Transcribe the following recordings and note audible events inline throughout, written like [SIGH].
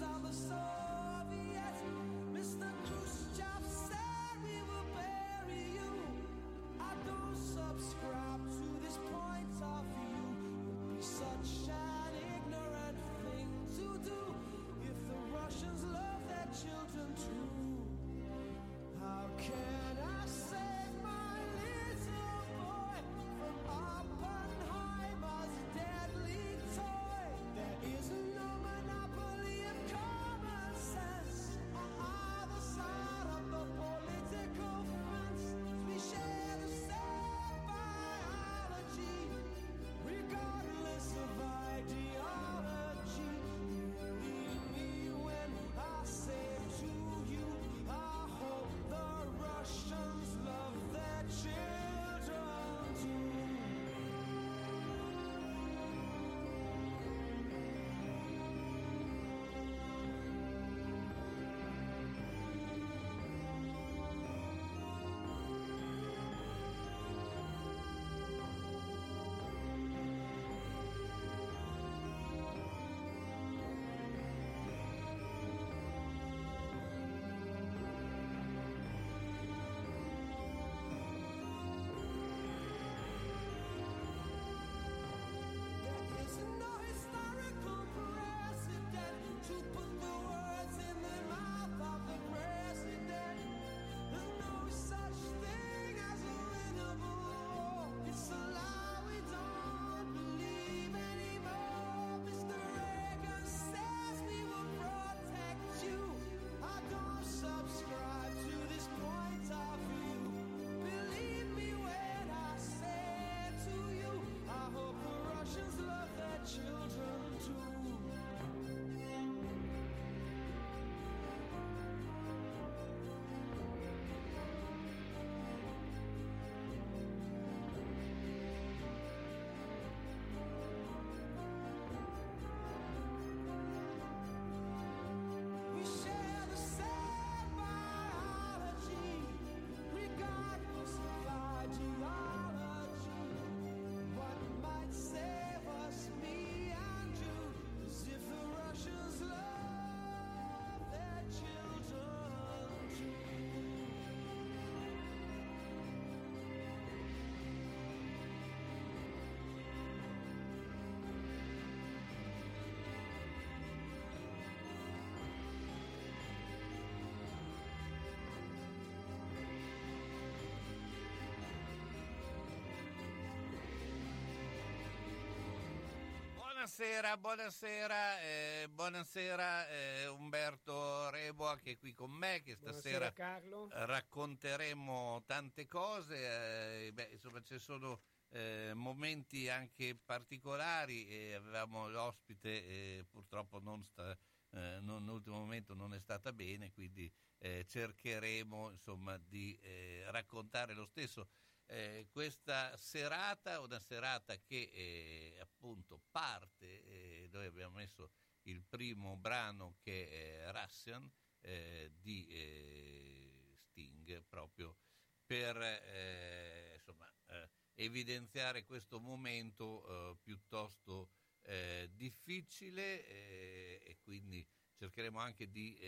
sounds of the song. Buonasera, buonasera, eh, buonasera eh, Umberto Reboa che è qui con me, che stasera racconteremo tante cose, eh, beh, insomma ci sono eh, momenti anche particolari e avevamo l'ospite e purtroppo non sta, eh, non, l'ultimo momento non è stata bene, quindi eh, cercheremo insomma di raccontare lo stesso eh, questa serata, una serata che eh, appunto parte, eh, noi abbiamo messo il primo brano che è Russian eh, di eh, Sting proprio per eh, insomma, evidenziare questo momento piuttosto difficile e quindi cercheremo anche di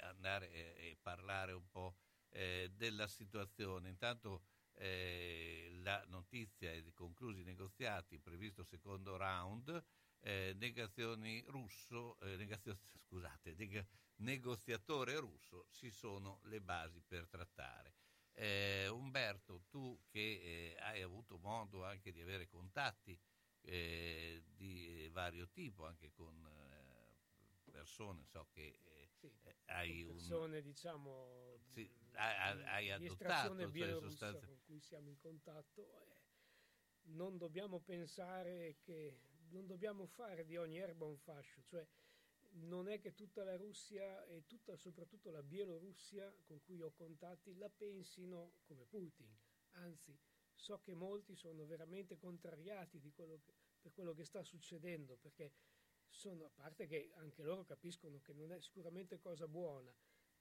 andare e parlare un po' della situazione. Intanto eh, la notizia è di conclusi i negoziati, previsto secondo round, eh, negazioni russo, eh, negazio, [LAUGHS] scusate, neg- negoziatore russo ci sono le basi per trattare. Eh, Umberto, tu che eh, hai avuto modo anche di avere contatti eh, di vario tipo, anche con eh, persone, so che sì, hai persone un... diciamo sì, hai, adottato cioè bielorussa sostanze... con cui siamo in contatto non dobbiamo pensare che non dobbiamo fare di ogni erba un fascio, cioè non è che tutta la Russia e tutta, soprattutto la Bielorussia con cui ho contatti la pensino come Putin, anzi so che molti sono veramente contrariati quello che, per quello che sta succedendo, perché sono, a parte che anche loro capiscono che non è sicuramente cosa buona,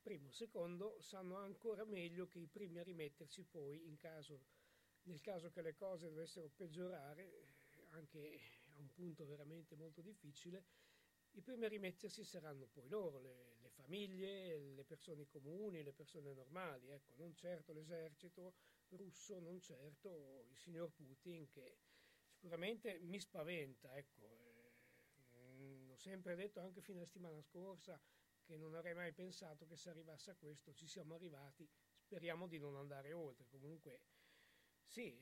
primo, secondo, sanno ancora meglio che i primi a rimettersi poi caso, nel caso che le cose dovessero peggiorare, anche a un punto veramente molto difficile, i primi a rimettersi saranno poi loro, le, le, famiglie, le persone comuni, le persone normali, ecco, non certo l'esercito russo, non certo il signor Putin che sicuramente mi spaventa, ecco. Eh, ho sempre detto anche fino alla settimana scorsa che non avrei mai pensato che se arrivasse a questo ci siamo arrivati, speriamo di non andare oltre, comunque sì,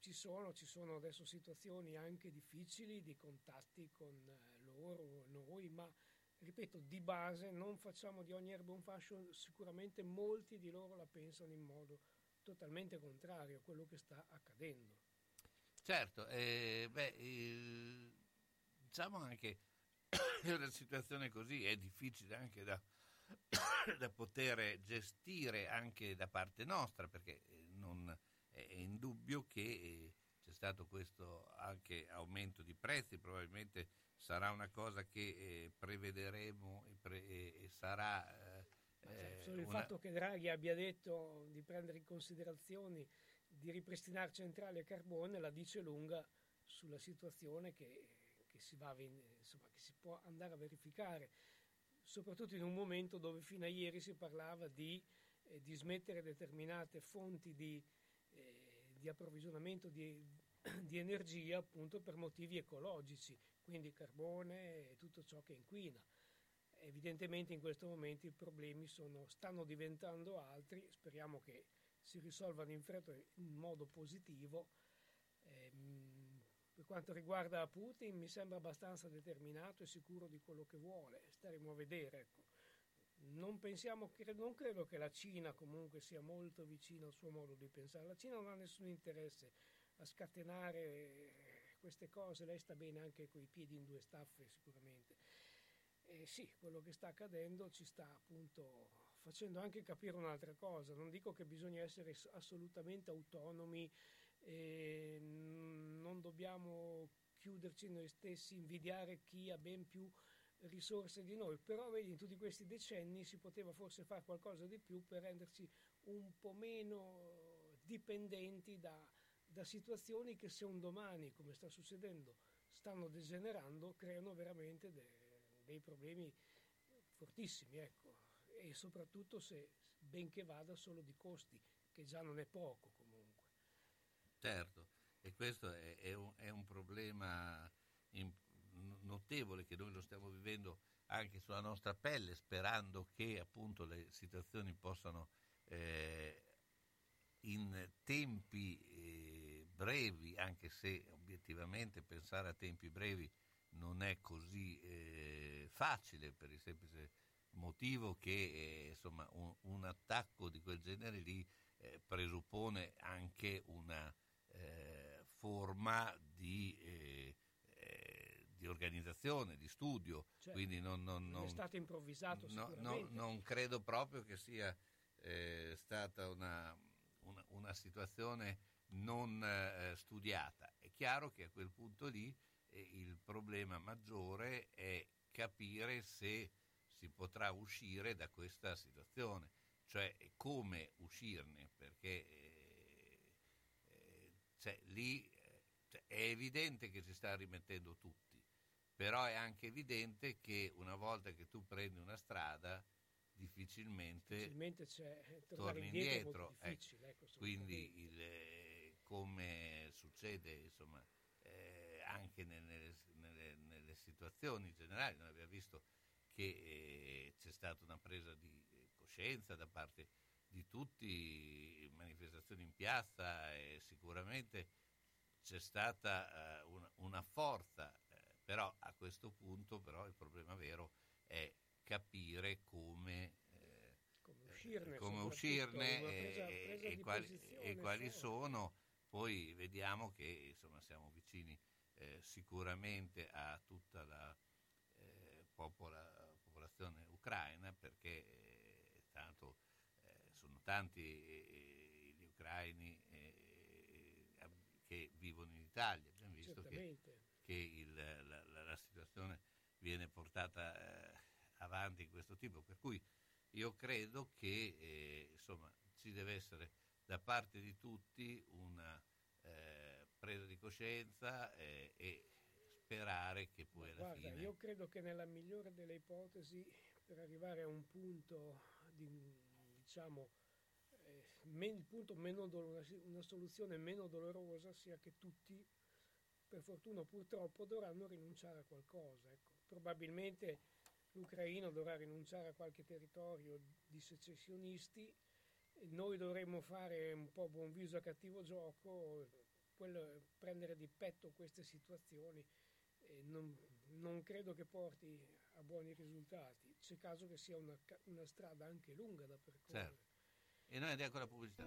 ci sono, ci sono adesso situazioni anche difficili di contatti con loro, noi, ma ripeto, di base non facciamo di ogni erba un fascio, sicuramente molti di loro la pensano in modo totalmente contrario a quello che sta accadendo. Certo, eh, beh, il, diciamo anche che [COUGHS] una situazione così è difficile anche da, [COUGHS] da poter gestire anche da parte nostra, perché non è indubbio che eh, c'è stato questo anche aumento di prezzi, probabilmente sarà una cosa che eh, prevederemo e, pre- e sarà... Eh, eh Solo il una... fatto che Draghi abbia detto di prendere in considerazione di ripristinare centrali a carbone la dice lunga sulla situazione che, che, si, va, insomma, che si può andare a verificare, soprattutto in un momento dove fino a ieri si parlava di, eh, di smettere determinate fonti di, eh, di approvvigionamento di, [CLEARS THROAT] di, energia appunto per motivi ecologici, quindi carbone e tutto ciò che inquina. Evidentemente in questo momento i problemi sono, stanno diventando altri, speriamo che si risolvano in fretta in modo positivo. Per quanto riguarda Putin mi sembra abbastanza determinato e sicuro di quello che vuole, staremo a vedere. Ecco non, pensiamo, non credo che la Cina comunque sia molto vicina al suo modo di pensare. La Cina non ha nessun interesse a scatenare queste cose, lei sta bene anche con i piedi in due staffe sicuramente. E sì, quello che sta accadendo ci sta appunto facendo anche capire un'altra cosa. Non dico che bisogna essere assolutamente autonomi, e non dobbiamo chiuderci noi stessi, invidiare chi ha ben più risorse di noi, però vedi in tutti questi decenni si poteva forse fare qualcosa di più per renderci un po' meno dipendenti da, da situazioni che se un domani, come sta succedendo, stanno degenerando, creano veramente de, dei problemi fortissimi, ecco. e soprattutto se benché vada solo di costi, che già non è poco. Certo, e questo è, è, un, è un, problema importante notevole che noi lo stiamo vivendo anche sulla nostra pelle, sperando che appunto le situazioni possano eh, in tempi eh, brevi, anche se obiettivamente pensare a tempi brevi non è così eh, facile per il semplice motivo che eh, insomma, un, un, attacco di quel genere lì eh, presuppone anche una eh, forma di di organizzazione, di studio, certo, quindi non, non, non, è stato improvvisato no, no, non credo proprio che sia eh, stata una, una, una, situazione non eh, studiata. È chiaro che a quel punto lì eh, il problema maggiore è capire se si potrà uscire da questa situazione, cioè come uscirne, perché eh, eh, cioè, lì cioè, è evidente che si sta rimettendo tutto però è anche evidente che una volta che tu prendi una strada difficilmente, difficilmente eh, torni indietro, ecco. ecco, quindi il, come succede insomma, eh, anche nelle, nelle, nelle, situazioni generali. Noi abbiamo visto che eh, c'è stata una presa di coscienza da parte di tutti, manifestazioni in piazza e sicuramente c'è stata eh, una, una, forza, eh, però a questo punto però il problema vero è capire come come uscirne, come uscirne presa, presa e, quali, e, quali, sono. Poi vediamo che insomma, siamo vicini eh, sicuramente a tutta la eh, popola, popolazione ucraina perché eh, tanto eh, tanti eh, gli ucraini che vivono in Italia. Abbiamo visto che, che il, la, la, la, situazione viene portata avanti in questo tipo, per cui io credo che eh, insomma, ci deve essere da parte di tutti una eh, presa di coscienza eh, e sperare che poi alla guarda, fine... Io credo che nella migliore delle ipotesi per arrivare a un punto di, diciamo, eh, il punto meno doloroso, una soluzione meno dolorosa sia che tutti, per fortuna o purtroppo, dovranno rinunciare a qualcosa. Ecco. Probabilmente l'Ucraina dovrà rinunciare a qualche territorio di secessionisti, noi dovremmo fare un po' buon viso a cattivo gioco, quello, prendere di petto queste situazioni non, non, credo che porti a buoni risultati, c'è caso che sia una, una strada anche lunga da percorrere. Certo. E noi andiamo con la pubblicità.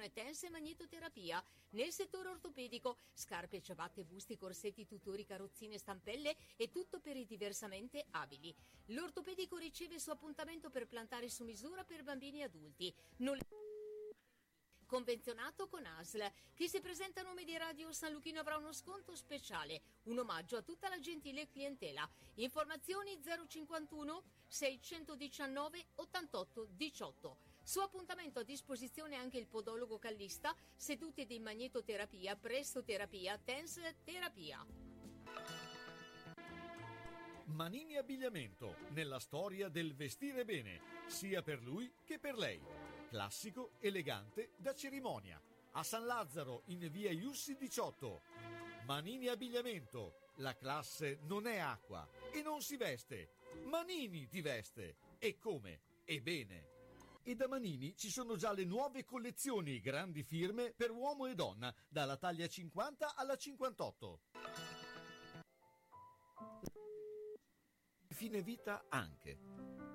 tense e magnetoterapia. Nel settore ortopedico, scarpe, ciabatte, busti, corsetti, tutori, carrozzine, stampelle e tutto per i diversamente abili. L'ortopedico riceve il suo appuntamento per plantare su misura per bambini e adulti. Non convenzionato con ASL. Chi si presenta a nome di Radio San Luchino avrà uno sconto speciale, un omaggio a tutta la gentile clientela. Informazioni 051 619 88 18. Su appuntamento a disposizione anche il podologo callista, sedute di magnetoterapia, prestoterapia, tense terapia. Manini Abbigliamento, nella storia del vestire bene, sia per lui che per lei classico, elegante, da cerimonia. A San Lazzaro, in via Iussi 18. Manini Abbigliamento. La classe non è acqua e non si veste. Manini ti veste. E come? E bene. E da Manini ci sono già le nuove collezioni grandi firme per uomo e donna, dalla taglia 50 alla 58. Fine vita anche.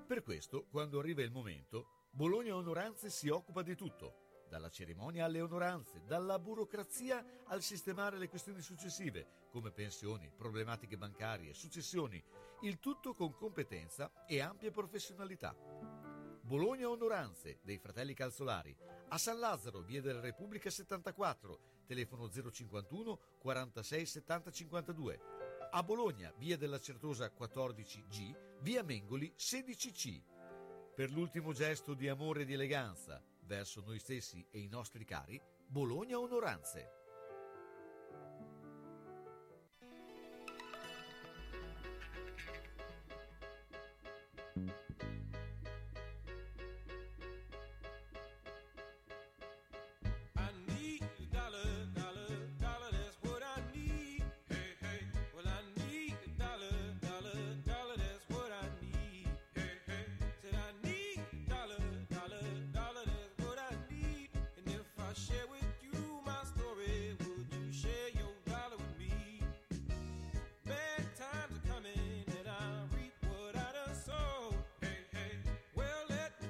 Per questo, quando arriva il momento, Bologna Onoranze si occupa di tutto, dalla cerimonia alle onoranze, dalla burocrazia al sistemare le questioni successive, come pensioni, problematiche bancarie, successioni, il tutto con competenza e ampia professionalità. Bologna Onoranze dei fratelli Calzolari, a San Lazzaro, via della Repubblica 74, telefono 051 46 70 52. A Bologna, via della Certosa 14G, via Mengoli 16C per l'ultimo gesto di amore e di eleganza verso noi stessi e i nostri cari, Bologna Onoranze.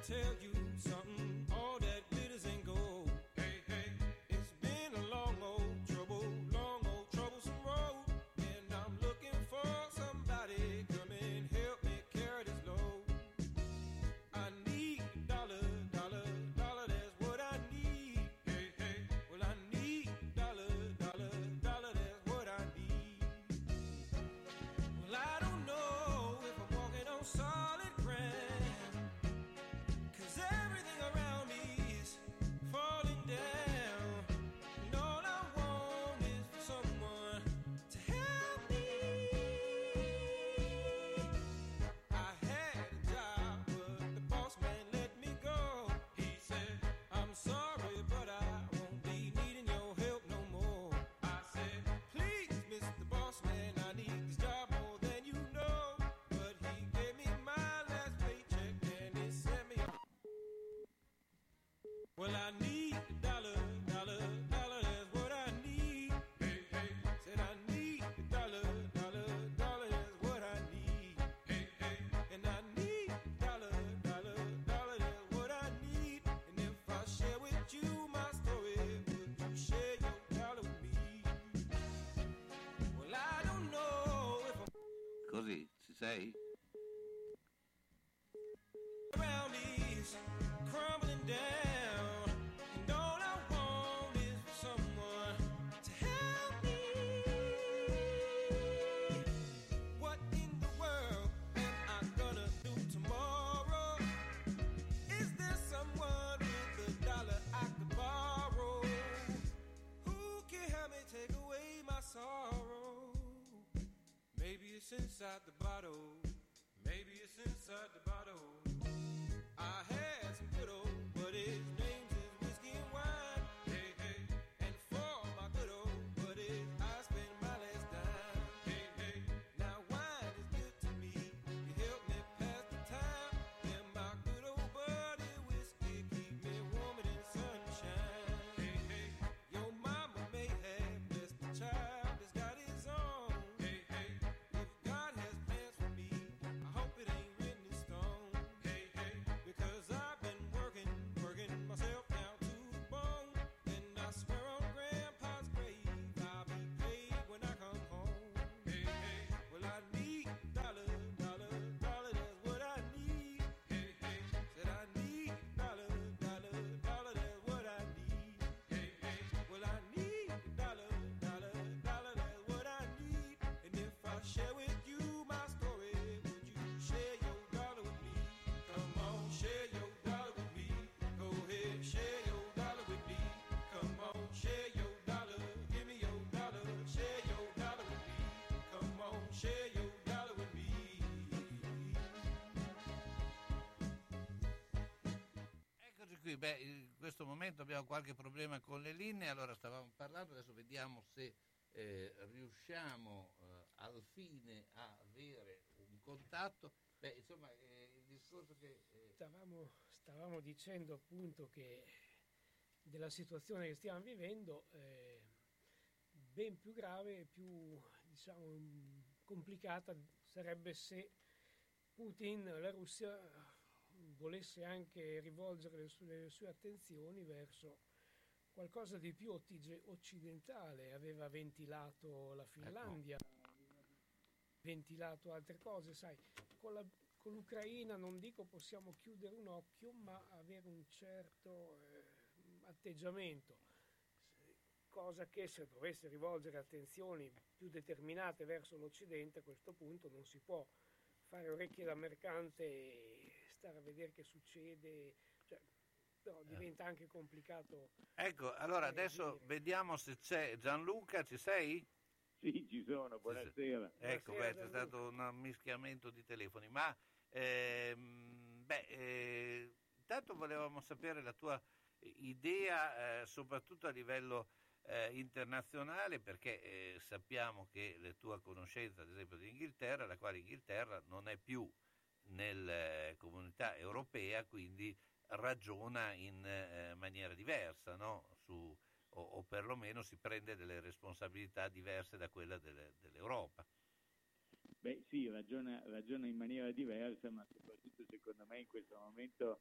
tell you. Well, I need a dollar, dollar, dollar, that's what I need. Hey, hey. Said I need a dollar, dollar, dollar, that's what I need. Hey, hey. And I need a dollar, dollar, dollar, that's what I need. And if I share with you my story, would you share your dollar with me? Well, I don't know if I'm... Così ci sei? Around these crumbling down. Inside the bottle. Maybe it's inside beh, in questo momento abbiamo qualche problema con le linee, allora stavamo parlando, adesso vediamo se eh, riusciamo fine a avere un contatto. Beh, insomma, eh, il discorso che... Eh, stavamo, stavamo, dicendo appunto che della situazione che stiamo vivendo eh, ben più grave e più diciamo, complicata sarebbe se Putin, la Russia volesse anche rivolgere le sue, le sue attenzioni verso qualcosa di più occidentale, aveva ventilato la Finlandia, ecco. Ventilato altre cose, sai, con, la, con, l'Ucraina non dico possiamo chiudere un occhio, ma avere un certo eh, atteggiamento, cosa che se dovesse rivolgere attenzioni più determinate verso l'Occidente a questo punto non si può fare orecchie da mercante e stare a vedere che succede, cioè, no, eh. diventa anche complicato. Ecco, allora adesso dire. vediamo se c'è Gianluca, ci sei? Sì, ci sono, buonasera. Ecco, buonasera, beh, c'è stato un mischiamento di telefoni, ma ehm, beh, eh, intanto volevamo sapere la tua idea, eh, soprattutto a livello eh, internazionale, perché eh, sappiamo che la tua conoscenza, ad esempio, di Inghilterra, la quale Inghilterra non è più nella comunità europea, quindi ragiona in eh, maniera diversa, no? Su, o, o, perlomeno si prende delle responsabilità diverse da quella delle, dell'Europa. Beh sì, ragiona, ragiona, in maniera diversa, ma soprattutto secondo me in questo momento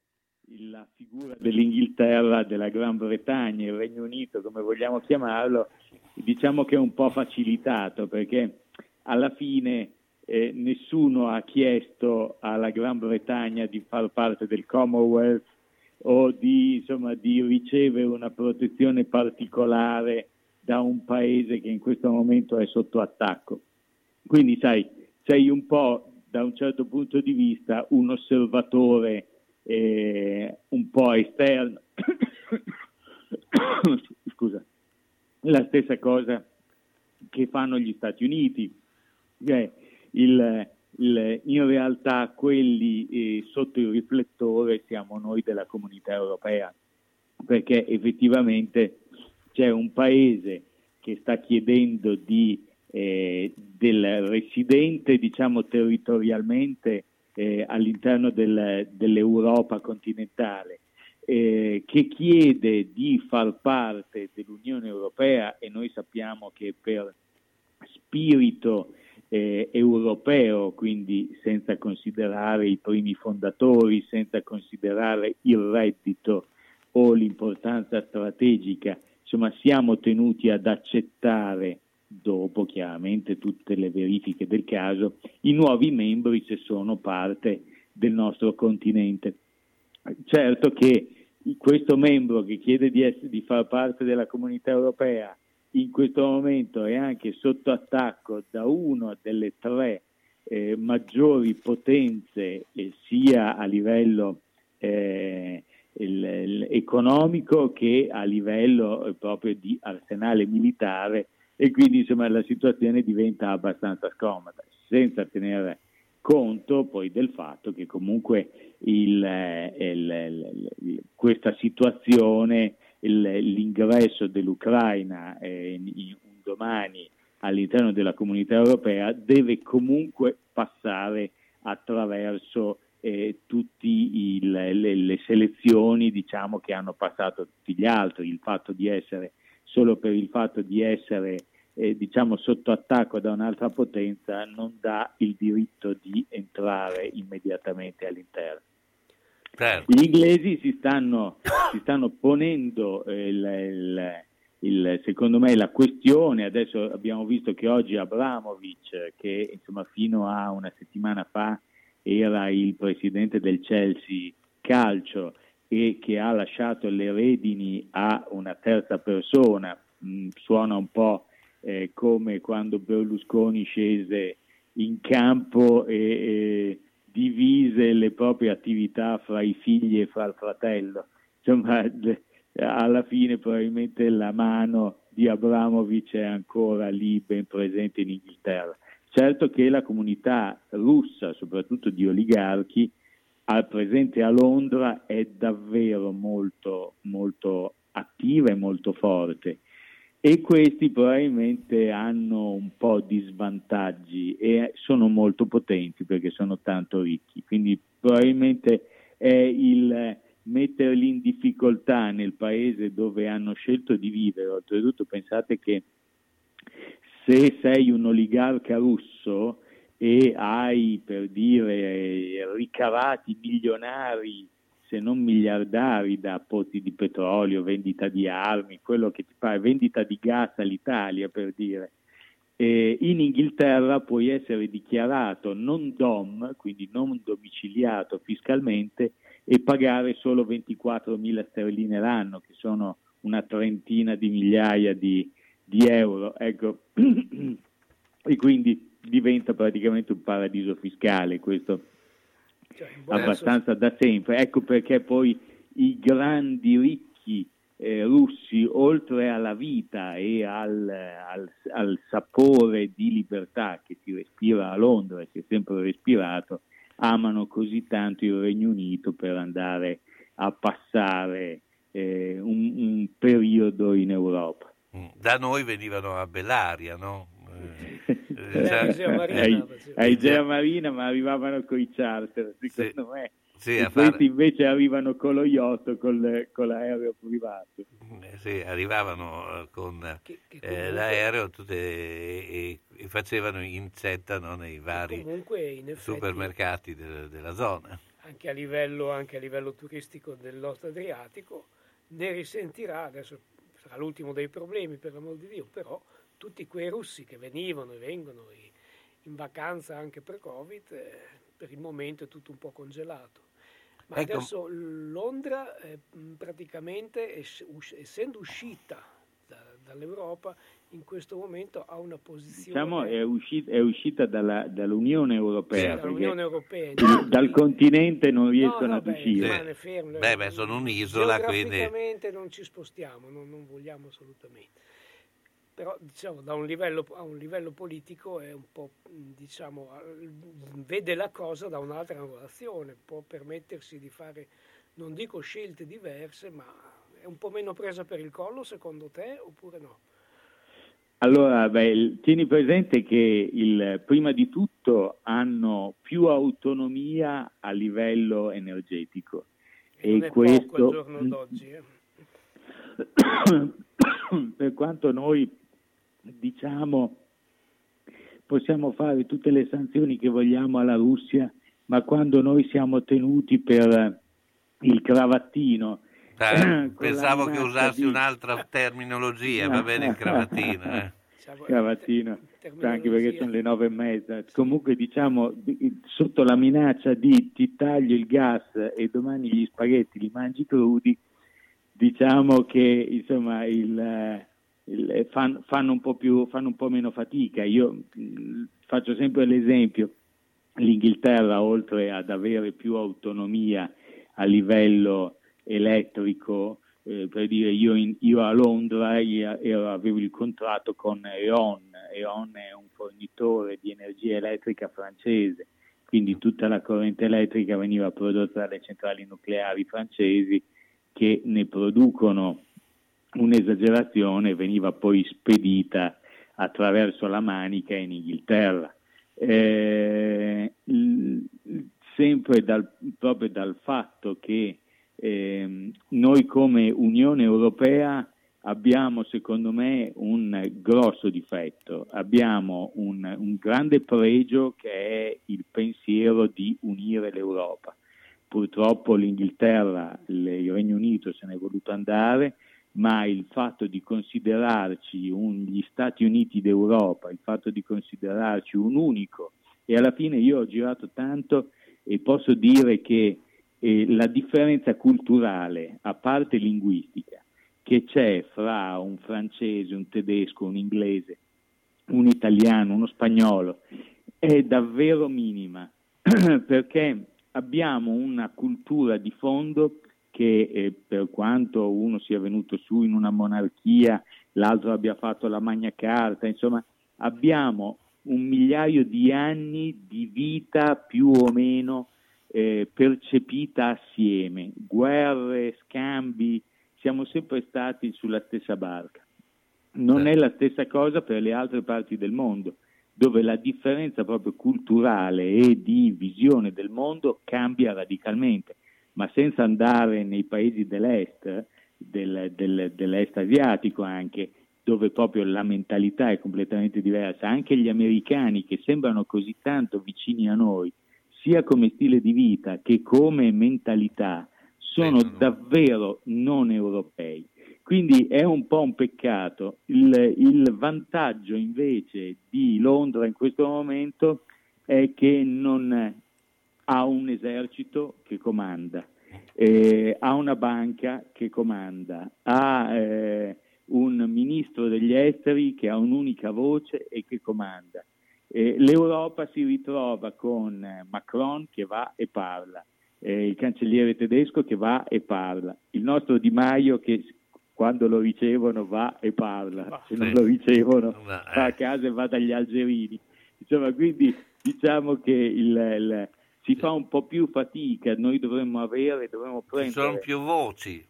la figura dell'Inghilterra, della Gran Bretagna, il Regno Unito, come vogliamo chiamarlo, diciamo che è un po' facilitato perché alla fine eh, nessuno ha chiesto alla Gran Bretagna di far parte del Commonwealth o di, insomma, di ricevere una protezione particolare da un paese che in questo momento è sotto attacco. Quindi sai, sei un po' da un certo punto di vista un osservatore eh, un po' esterno. [COUGHS] Scusa, la stessa cosa che fanno gli Stati Uniti. Eh, il, il, in realtà quelli eh, sotto il riflettore siamo noi della comunità europea, perché effettivamente c'è un paese che sta chiedendo di, eh, del residente, diciamo territorialmente, eh, all'interno del, dell'Europa continentale eh, che chiede di far parte dell'Unione Europea e noi sappiamo che per spirito eh, europeo, quindi senza considerare i primi fondatori, senza considerare il reddito o l'importanza strategica, insomma siamo tenuti ad accettare dopo chiaramente tutte le verifiche del caso, i nuovi membri se sono parte del nostro continente. Certo che questo membro che chiede di, essere, di far parte della comunità europea in questo momento è anche sotto attacco da una delle tre eh, maggiori potenze eh, sia a livello eh, il, economico che a livello eh, proprio di arsenale militare. E quindi insomma la situazione diventa abbastanza scomoda senza tenere conto poi del fatto che comunque il, il, il, questa situazione, l'ingresso dell'Ucraina eh, in, domani all'interno della comunità europea deve comunque passare attraverso eh, tutte le, le, selezioni diciamo, che hanno passato tutti gli altri, il fatto di essere solo per il fatto di essere eh, diciamo sotto attacco da un'altra potenza non dà il diritto di entrare immediatamente all'interno. Certo. Gli inglesi si stanno, si stanno ponendo eh, il, il, il, secondo me la questione, adesso abbiamo visto che oggi Abramovic, che insomma fino a una settimana fa era il presidente del Chelsea Calcio e che ha lasciato le redini a una terza persona, mh, suona un po' eh, come quando Berlusconi scese in campo e, e, divise le proprie attività fra i figli e fra il fratello. Insomma, alla fine probabilmente la mano di Abramovic è ancora lì ben presente in Inghilterra. Certo che la comunità russa, soprattutto di oligarchi, al presente a Londra è davvero molto, molto attiva e molto forte e questi probabilmente hanno un po' di svantaggi e sono molto potenti perché sono tanto ricchi, quindi probabilmente è il metterli in difficoltà nel paese dove hanno scelto di vivere, oltretutto pensate che se sei un oligarca russo e hai per dire ricavati milionari se non miliardari da pozzi di petrolio, vendita di armi, quello che ti pare, vendita di gas all'Italia per dire. E in Inghilterra puoi essere dichiarato non dom, quindi non domiciliato fiscalmente, e pagare solo 24.000 sterline l'anno, che sono una trentina di migliaia di, di euro. Ecco. [CLEARS THROAT] e quindi diventa praticamente un paradiso fiscale questo cioè, abbastanza da sempre. Ecco perché poi i grandi ricchi eh, russi, oltre alla vita e al, al, al, sapore di libertà che si respira a Londra e si è sempre respirato, amano così tanto il Regno Unito per andare a passare eh, un, un periodo in Europa. Mm. Da noi venivano a Bellaria, no? A Igea Marina ma arrivavano con i charter secondo sì. me sì, questi fare... invece arrivano con lo yacht con, con l'aereo privato. Eh, sì, arrivavano eh, con che, che eh, comunque... l'aereo tutte, e, e, facevano incetta no, nei vari effetti, supermercati de, della zona. anche a, livello, anche a livello turistico dell'Ost Adriatico ne risentirà adesso sarà l'ultimo dei problemi per l'amor di Dio però tutti quei russi che venivano e vengono in vacanza anche per Covid, eh, per il momento è tutto un po' congelato. Ma ecco. adesso Londra eh, praticamente, essendo uscita da, dall'Europa, in questo momento ha una posizione... Diciamo è uscita, è uscita dalla, dall'Unione Europea, sì, dall'Unione Europea dal continente non riescono no, no, ad uscire. Fermo, beh, beh, sono un'isola, quindi... non ci spostiamo, non, non vogliamo assolutamente però diciamo, da un livello, a un livello politico è un po', diciamo, vede la cosa da un'altra angolazione, può permettersi di fare, non dico scelte diverse, ma è un po' meno presa per il collo secondo te oppure no? Allora, beh, tieni presente che il, prima di tutto hanno più autonomia a livello energetico e questo giorno d'oggi. Eh. [COUGHS] per quanto noi diciamo possiamo fare tutte le sanzioni che vogliamo alla Russia, ma quando noi siamo tenuti per il cravattino. Eh, pensavo che usassi di... un'altra terminologia, va bene il [LAUGHS] cravattino. Eh. Cravattino, anche perché sono le nove e mezza. Comunque diciamo sotto la minaccia di ti taglio il gas e domani gli spaghetti li mangi crudi, diciamo che insomma il, il, fan, fanno, un po più, fanno un po' meno fatica. Io mm, faccio sempre l'esempio, l'Inghilterra oltre ad avere più autonomia a livello elettrico, eh, per dire io, in, io a Londra io avevo il contratto con E.ON, E.ON è un fornitore di energia elettrica francese, quindi tutta la corrente elettrica veniva prodotta dalle centrali nucleari francesi che ne producono un'esagerazione veniva poi spedita attraverso la Manica in Inghilterra. Eh, sempre dal, proprio dal fatto che eh, noi come Unione Europea abbiamo secondo me un grosso difetto, abbiamo un, un grande pregio che è il pensiero di unire l'Europa. Purtroppo l'Inghilterra, il Regno Unito se ne è voluto andare, ma il fatto di considerarci un, gli Stati Uniti d'Europa, il fatto di considerarci un unico, e alla fine io ho girato tanto e posso dire che eh, la differenza culturale, a parte linguistica, che c'è fra un francese, un tedesco, un inglese, un italiano, uno spagnolo, è davvero minima, [CLEARS THROAT] perché abbiamo una cultura di fondo che eh, per quanto uno sia venuto su in una monarchia, l'altro abbia fatto la Magna Carta, insomma abbiamo un migliaio di anni di vita più o meno eh, percepita assieme, guerre, scambi, siamo sempre stati sulla stessa barca. Non è la stessa cosa per le altre parti del mondo, dove la differenza proprio culturale e di visione del mondo cambia radicalmente ma senza andare nei paesi dell'est, del, del, dell'est asiatico anche, dove proprio la mentalità è completamente diversa, anche gli americani che sembrano così tanto vicini a noi, sia come stile di vita che come mentalità, sono davvero non europei. Quindi è un po' un peccato. Il, il, vantaggio invece di Londra in questo momento è che non ha un esercito che comanda, eh, ha una banca che comanda, ha eh, un ministro degli esteri che ha un'unica voce e che comanda. Eh, L'Europa si ritrova con Macron che va e parla, eh, il cancelliere tedesco che va e parla, il nostro Di Maio che quando lo ricevono va e parla, se non lo ricevono va a casa e va dagli algerini. Insomma, quindi diciamo che il, il si fa un po' più fatica, noi dovremmo avere, dovremmo prendere... Ci sono più voci.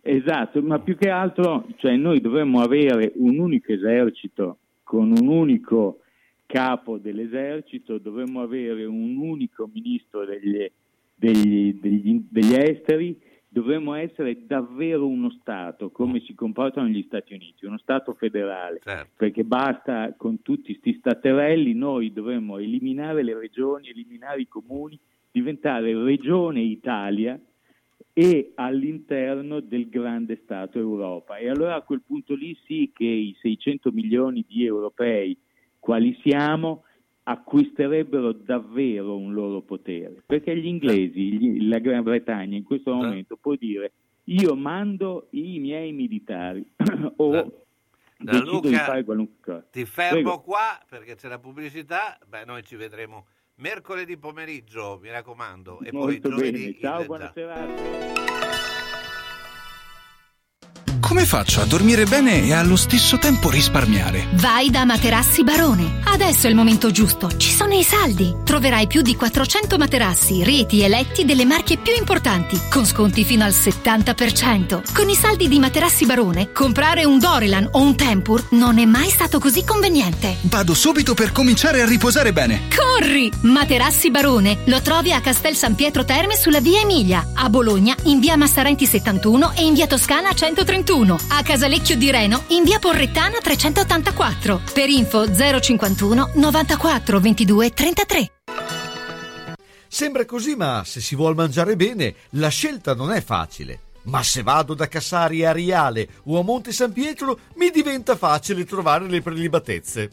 Esatto, ma più che altro, cioè noi dovremmo avere un unico esercito con un unico capo dell'esercito, dovremmo avere un unico ministro degli, degli, degli, degli esteri dovremmo essere davvero uno Stato, come si comportano gli Stati Uniti, uno Stato federale, certo. perché basta con tutti questi staterelli, noi dovremmo eliminare le regioni, eliminare i comuni, diventare regione Italia e all'interno del grande Stato Europa. E allora a quel punto lì sì che i 600 milioni di europei, quali siamo, acquisterebbero davvero un loro potere, perché gli inglesi, gli, la Gran Bretagna in questo momento può dire io mando i miei militari [CLEARS THROAT] o da, da decido Luca, di fare qualunque cosa. Ti fermo Prego. qua perché c'è la pubblicità, beh noi ci vedremo mercoledì pomeriggio, mi raccomando, e Molto poi giovedì. Bene. Ciao, buona serata. Come faccio a dormire bene e allo stesso tempo risparmiare? Vai da Materassi Barone. Adesso è il momento giusto. Ci sono i saldi. Troverai più di 400 materassi, reti e letti delle marche più importanti, con sconti fino al 70%. Con i saldi di Materassi Barone, comprare un Dorilan o un Tempur non è mai stato così conveniente. Vado subito per cominciare a riposare bene. Corri! Materassi Barone. Lo trovi a Castel San Pietro Terme sulla via Emilia, a Bologna in via Massarenti 71 e in via Toscana 131, a Casalecchio di Reno in via Porrettana 384. Per info 051 94 22 33. Sembra così, ma se si vuol mangiare bene, la scelta non è facile. Ma se vado da Cassari a Riale o a Monte San Pietro, mi diventa facile trovare le prelibatezze.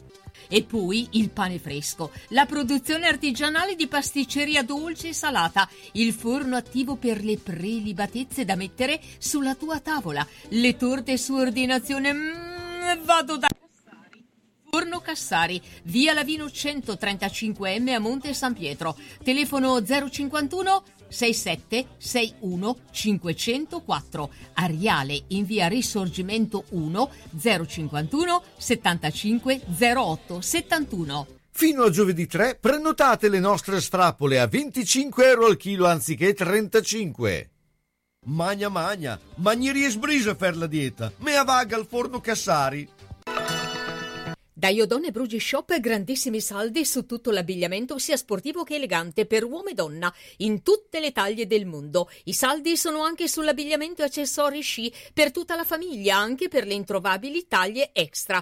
E poi il pane fresco, la produzione artigianale di pasticceria dolce e salata, il forno attivo per le prelibatezze da mettere sulla tua tavola, le torte su ordinazione. Mm, vado da. Forno Cassari, via Lavino 135M a Monte San Pietro. Telefono 051 67 61 504 Ariale in via Risorgimento 1 051 75 08 71 Fino a giovedì 3 prenotate le nostre strappole a 25 euro al chilo anziché 35. Magna magna, magnerie sbrisa per la dieta, me avaga al forno Cassari. Da Iodone Brugi Shop grandissimi saldi su tutto l'abbigliamento sia sportivo che elegante per uomo e donna in tutte le taglie del mondo. I saldi sono anche sull'abbigliamento e accessori sci per tutta la famiglia, anche per le introvabili taglie extra.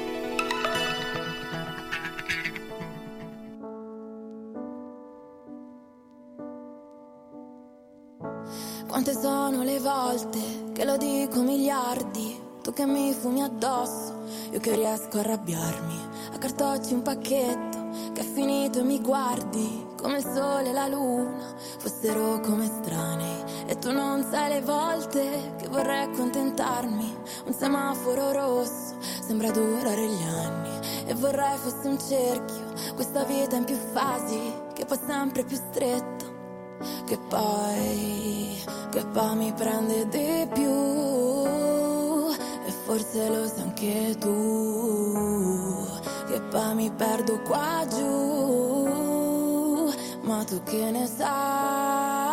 Quante sono le volte che lo dico miliardi, tu che mi fumi addosso, io che riesco a arrabbiarmi, a cartocci un pacchetto che è finito e mi guardi come il sole e la luna fossero come estranei e tu non sai le volte che vorrei accontentarmi, un semaforo rosso sembra durare gli anni. E vorrei fosse un cerchio, questa vita in più fasi che fa sempre più stretto che poi, che poi mi prende di più. E forse lo sai anche tu che poi mi perdo qua giù. Ma tu che ne sai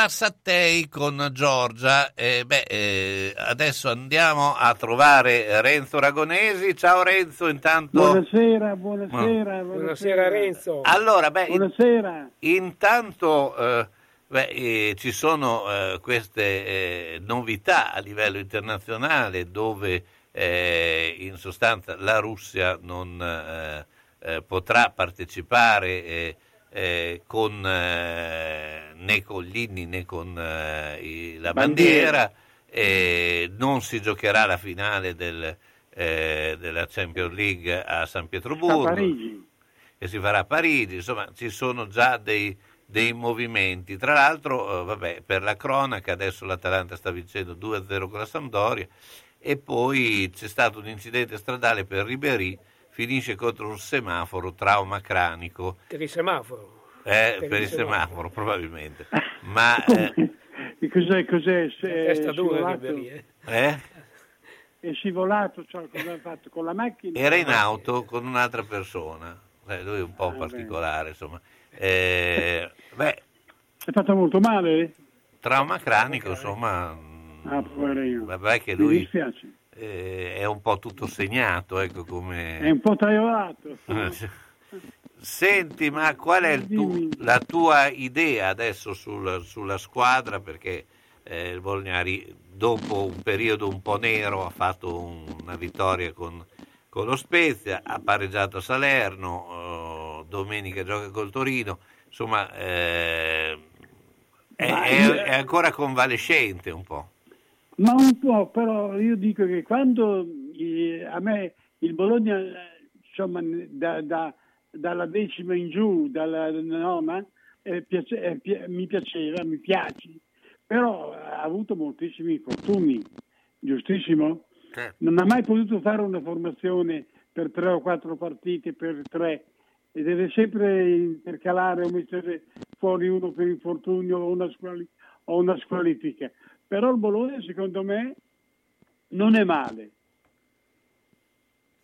Mara Sattei con Giorgia. Eh, beh, eh, adesso andiamo a trovare Renzo Ragonesi. Ciao Renzo, intanto. Buonasera, buonasera, Buonasera Renzo. Allora, beh, in- Buonasera. intanto eh, beh, eh, ci sono eh, queste eh, novità a livello internazionale dove eh, in sostanza la Russia non eh, eh, potrà partecipare eh, con, eh, né con gli inni né con eh, la bandiera, e non si giocherà la finale del, eh, della Champions League a San Pietroburgo. Che si farà a Parigi, insomma ci sono già dei, dei movimenti. Tra l'altro, eh, vabbè, per la cronaca adesso l'Atalanta sta vincendo 2-0 con la Sampdoria e poi c'è stato un incidente stradale per Ribéry, finisce contro un semaforo, trauma cranico, Per il semaforo. eh, Per per il semaforo. semaforo probabilmente. [LAUGHS] Ma eh, cos'è, cos'è? Se- È Testa dura eh. eh, è scivolato, cioè, cosa ha fatto con la macchina? era in auto con un'altra persona, Eh, lui è un po' Ah, particolare, insomma. Eh, beh, Si è fatto molto male? trauma cranico, insomma... Ah, poverino. Vabbè che Mi lui dispiace. Eh, è un po' tutto segnato, ecco come... È un po' tagliato. [LAUGHS] Senti, ma qual è tu, la tua idea adesso sul, sulla squadra? Perché eh, il Bolgnari, dopo un periodo un po' nero, ha fatto un, una vittoria con, con, lo Spezia, ha pareggiato a Salerno, eh, domenica gioca col Torino, insomma eh, è, è, è ancora convalescente un po'. Ma un po', però io dico che quando eh, a me il Bologna, insomma, da, da, dalla decima in giù, dalla nona, eh, piace, eh, mi piaceva, mi piace, però ha avuto moltissimi infortuni, giustissimo? Certo. Non ha mai potuto fare una formazione per tre o quattro partite, per tre, e deve sempre intercalare o mettere fuori uno per infortunio o una, squali- o una squalifica. Però il Bologna, secondo me, non è male.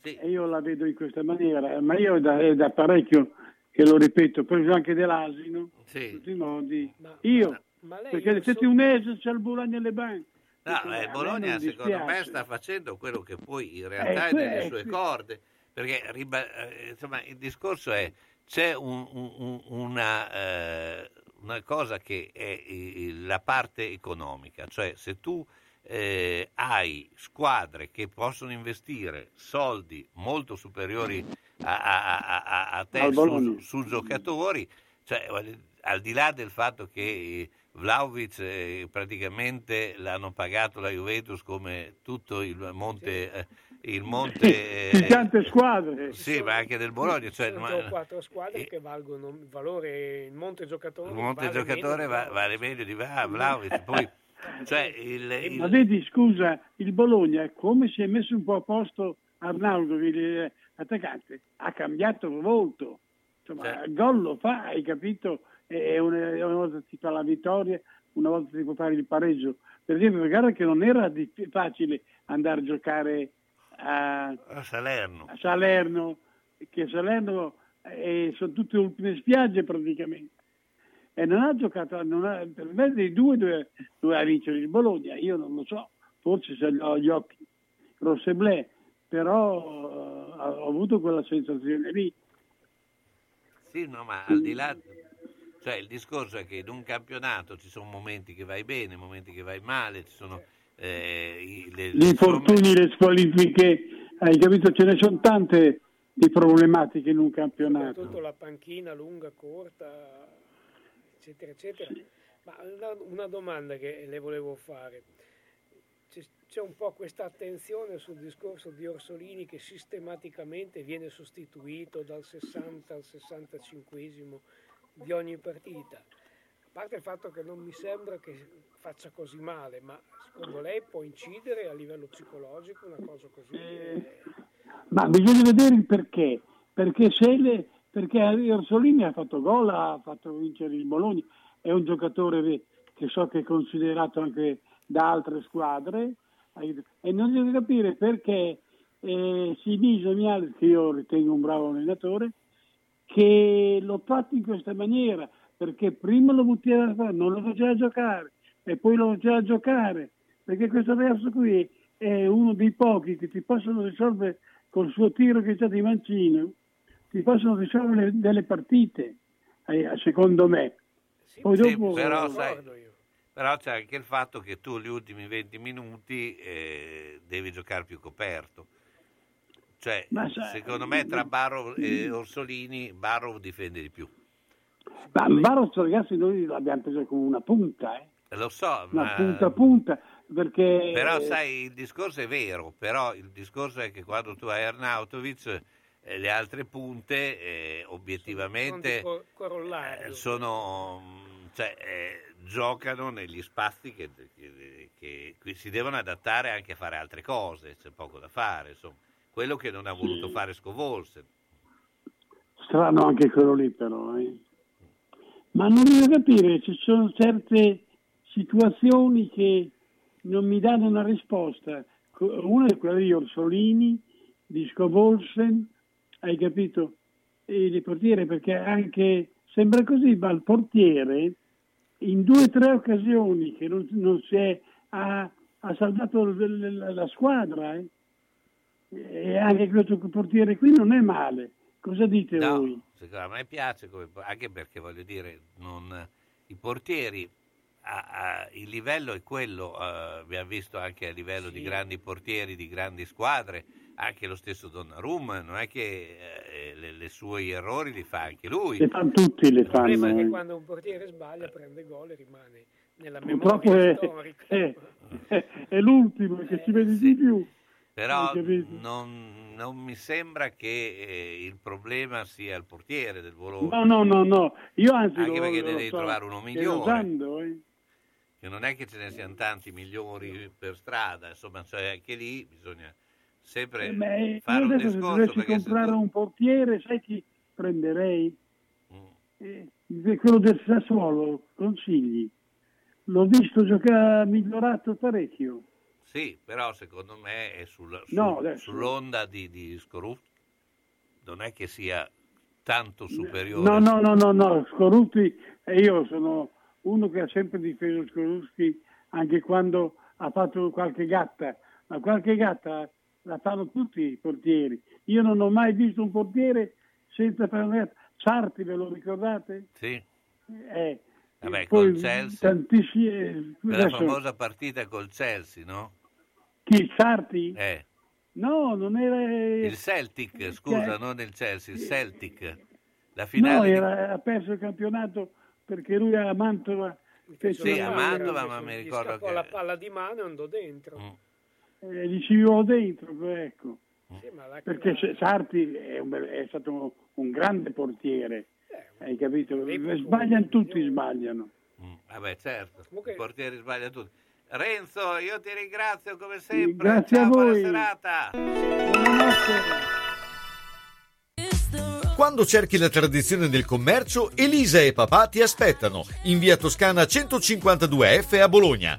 Sì. E io la vedo in questa maniera, ma io da, è da parecchio che lo ripeto, preso anche dell'asino, Sì. in tutti i modi. Ma- io, ma lei perché siete so- un mese, c'è il Bologna nelle banche. No, eh, Bologna secondo me sta facendo quello che poi in realtà Eh, è nelle sue que- corde, perché eh, insomma, il discorso è c'è un- un- un- una, eh, una cosa che è la parte economica, cioè se tu eh, hai squadre che possono investire soldi molto superiori a, a- a- a- a te su, su giocatori, cioè, al di là del fatto che eh, Vlaovic eh, praticamente l'hanno pagato la Juventus come tutto il monte, eh, il monte Di eh, tante squadre. sì, ma anche del Bologna, cioè, sono ma- tre o quattro squadre che valgono il valore il monte giocatore il monte vale giocatore meno va- di- vale meglio di Va- Vlaovic, poi [LAUGHS] cioè il, il- Ma vedi, scusa, il Bologna, come si è messo un po' a posto Arnaldo, il attaccante, ha cambiato molto. Insomma, Certo. il gol lo fa, hai capito? E una, una volta ti fa la vittoria, una volta ti può fare il pareggio. Per esempio, guarda che non era di- facile andare a giocare a, a Salerno. a Salerno, che Salerno eh, sono tutte ultime spiagge praticamente. E non ha giocato, non ha, per me dei due doveva, doveva vincere il Bologna, io non lo so, forse se ho gli occhi rosso blu, però eh, ho avuto quella sensazione lì. Sì, no, ma al di là, cioè il discorso è che in un campionato ci sono momenti che vai bene, momenti che vai male, ci sono eh, le, Gli le infortuni, le squalifiche, hai capito? Ce ne sono tante di problematiche in un campionato. soprattutto la panchina lunga, corta, eccetera, eccetera. Ma una, una domanda che le volevo fare. C'è, c'è un po' questa attenzione sul discorso di Orsolini che sistematicamente viene sostituito dal 60 al 65 di ogni partita. Parte il fatto che non mi sembra che faccia così male, ma secondo lei può incidere a livello psicologico una cosa così? Eh, Ma bisogna vedere il perché, perché se le, perché Orsolini ha fatto gol, ha fatto vincere il Bologna, è un giocatore che so che è considerato anche da altre squadre e non devo capire perché eh, si bisogna, che io ritengo un bravo allenatore, che l'ho fatto in questa maniera, perché prima lo fuori, non lo faceva giocare e poi lo faceva giocare, perché questo ragazzo qui è uno dei pochi che ti possono risolvere col suo tiro che c'è di mancino, ti possono risolvere delle partite, eh, secondo me. Poi Sì, dopo, però, sai, però c'è anche il fatto che tu gli ultimi 20 minuti eh, devi giocare più coperto. Cioè, sai- secondo me tra Barrow e Orsolini, Barrow difende di più. Ma Barros ragazzi noi l'abbiamo preso come una punta, eh? Lo so, una ma... punta punta, perché... Però sai, il discorso è vero, però il discorso è che quando tu hai Arnautovic, eh, le altre punte eh, obiettivamente Sono eh, sono, cioè, eh, giocano negli spazi che, che- che- che si devono adattare anche a fare altre cose, c'è poco da fare, insomma. Quello che non ha voluto fare Scovolse. Strano anche quello lì però, eh. Ma non riesco a capire, ci sono certe situazioni che non mi danno una risposta. Una è quella di Orsolini, di Scovolsen, hai capito? E il portiere, perché anche sembra così, ma il portiere in due o tre occasioni che non, non si è, ha, ha salvato la, la squadra. Eh. E anche questo portiere qui non è male. Cosa dite no, voi? A me piace, come, anche perché voglio dire, non, i portieri a, a, il livello è quello, uh, abbiamo visto anche a livello sì. di grandi portieri, di grandi squadre, anche lo stesso Donnarumma, non è che eh, le, le suoi errori li fa anche lui. Le fanno tutti, le fanno. Il problema è che quando un portiere sbaglia prende gol e rimane nella Purtroppo memoria è, storica. È, è, è, l'ultimo che si vede di più. Però non, non, mi sembra che eh, il problema sia il portiere del Bologna. No, no, no, no. Io anzi Anche lo, perché ne devi so, trovare uno migliore. Usando, eh. Che non è che ce ne siano tanti migliori per strada, insomma, cioè anche lì bisogna sempre Eh beh, fare io un adesso se discorso dovessi comprare tu- un portiere, sai chi prenderei? Mm. Eh, quello del Sassuolo, consigli. L'ho visto giocare, migliorato parecchio. Sì, però secondo me è sul- sul- No, sull'onda di, di Scoruf non è che sia tanto superiore. No, no, no, no, no, Scoruppi, e io sono uno che ha sempre difeso Scoruppi anche quando ha fatto qualche gatta, ma qualche gatta la fanno tutti i portieri. Io non ho mai visto un portiere senza fare una gatta. Sarti, ve lo ricordate? Sì, Eh, Vabbè, col Chelsea. tantissimi... quella adesso- famosa partita col Chelsea, no? Chi, Sarti? Eh, No, non era... il Celtic, scusa, Cioè- non il Chelsea, il Celtic. La No, finale di- era- ha perso il campionato perché lui a Mantova fece Sì, a Mantova, ma mi ricordo che... Mm. la palla di mano e andò dentro. eh, gli ci vivo dentro, ecco. Sì, ma la- Perché Sarti è, un è stato un grande portiere, hai capito? Sbagliano tutti, sbagliano. Mm, Vabbè, certo, Comunque- i portieri sbagliano tutti. Renzo, io ti ringrazio come sempre. grazie a Ciao, buona voi. serata. Quando cerchi la tradizione del commercio, Elisa e papà ti aspettano in via Toscana 152F a Bologna.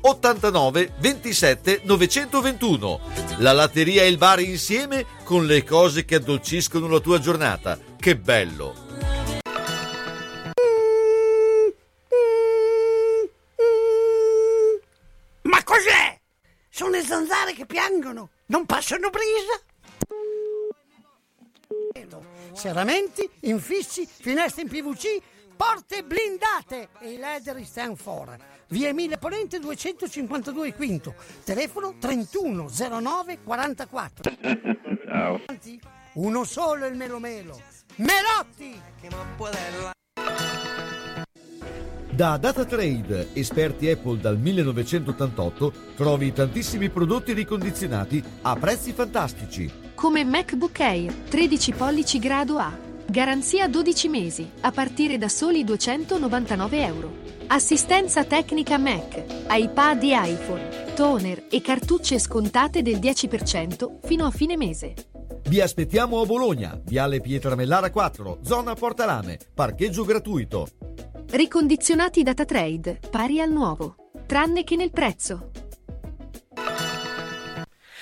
89 27 921. La latteria e il bar insieme con le cose che addolciscono la tua giornata. Che bello! Ma cos'è? Sono le zanzare che piangono, non passano brisa. Serramenti, infissi, finestre in PVC, porte blindate e i leder stand for. Via Emile Ponente 252 Quinto, telefono 3109 44. Uno solo il melomelo. Melotti! Da DataTrade, esperti Apple dal 1988, trovi tantissimi prodotti ricondizionati a prezzi fantastici. Come MacBook Air 13 pollici grado A. Garanzia 12 mesi, a partire da soli 299 euro. Assistenza tecnica Mac, iPad e iPhone, toner e cartucce scontate del 10% fino a fine mese. Vi aspettiamo a Bologna, Viale Pietramellara 4, zona Portalame, parcheggio gratuito. Ricondizionati data trade, pari al nuovo, tranne che nel prezzo.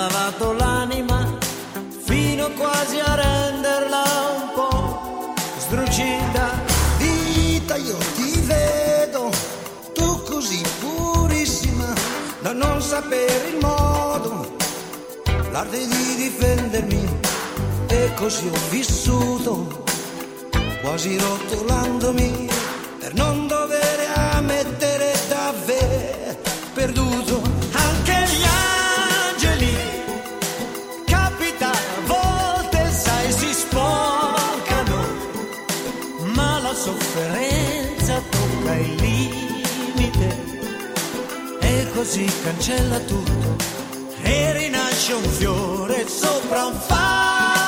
Lavato l'anima fino quasi a renderla un po' sdrucita. Vita, io ti vedo, tu così purissima, da non sapere il modo, l'arte di difendermi, e così ho vissuto, quasi rotolandomi, così cancella tutto e rinasce un fiore sopra un fatto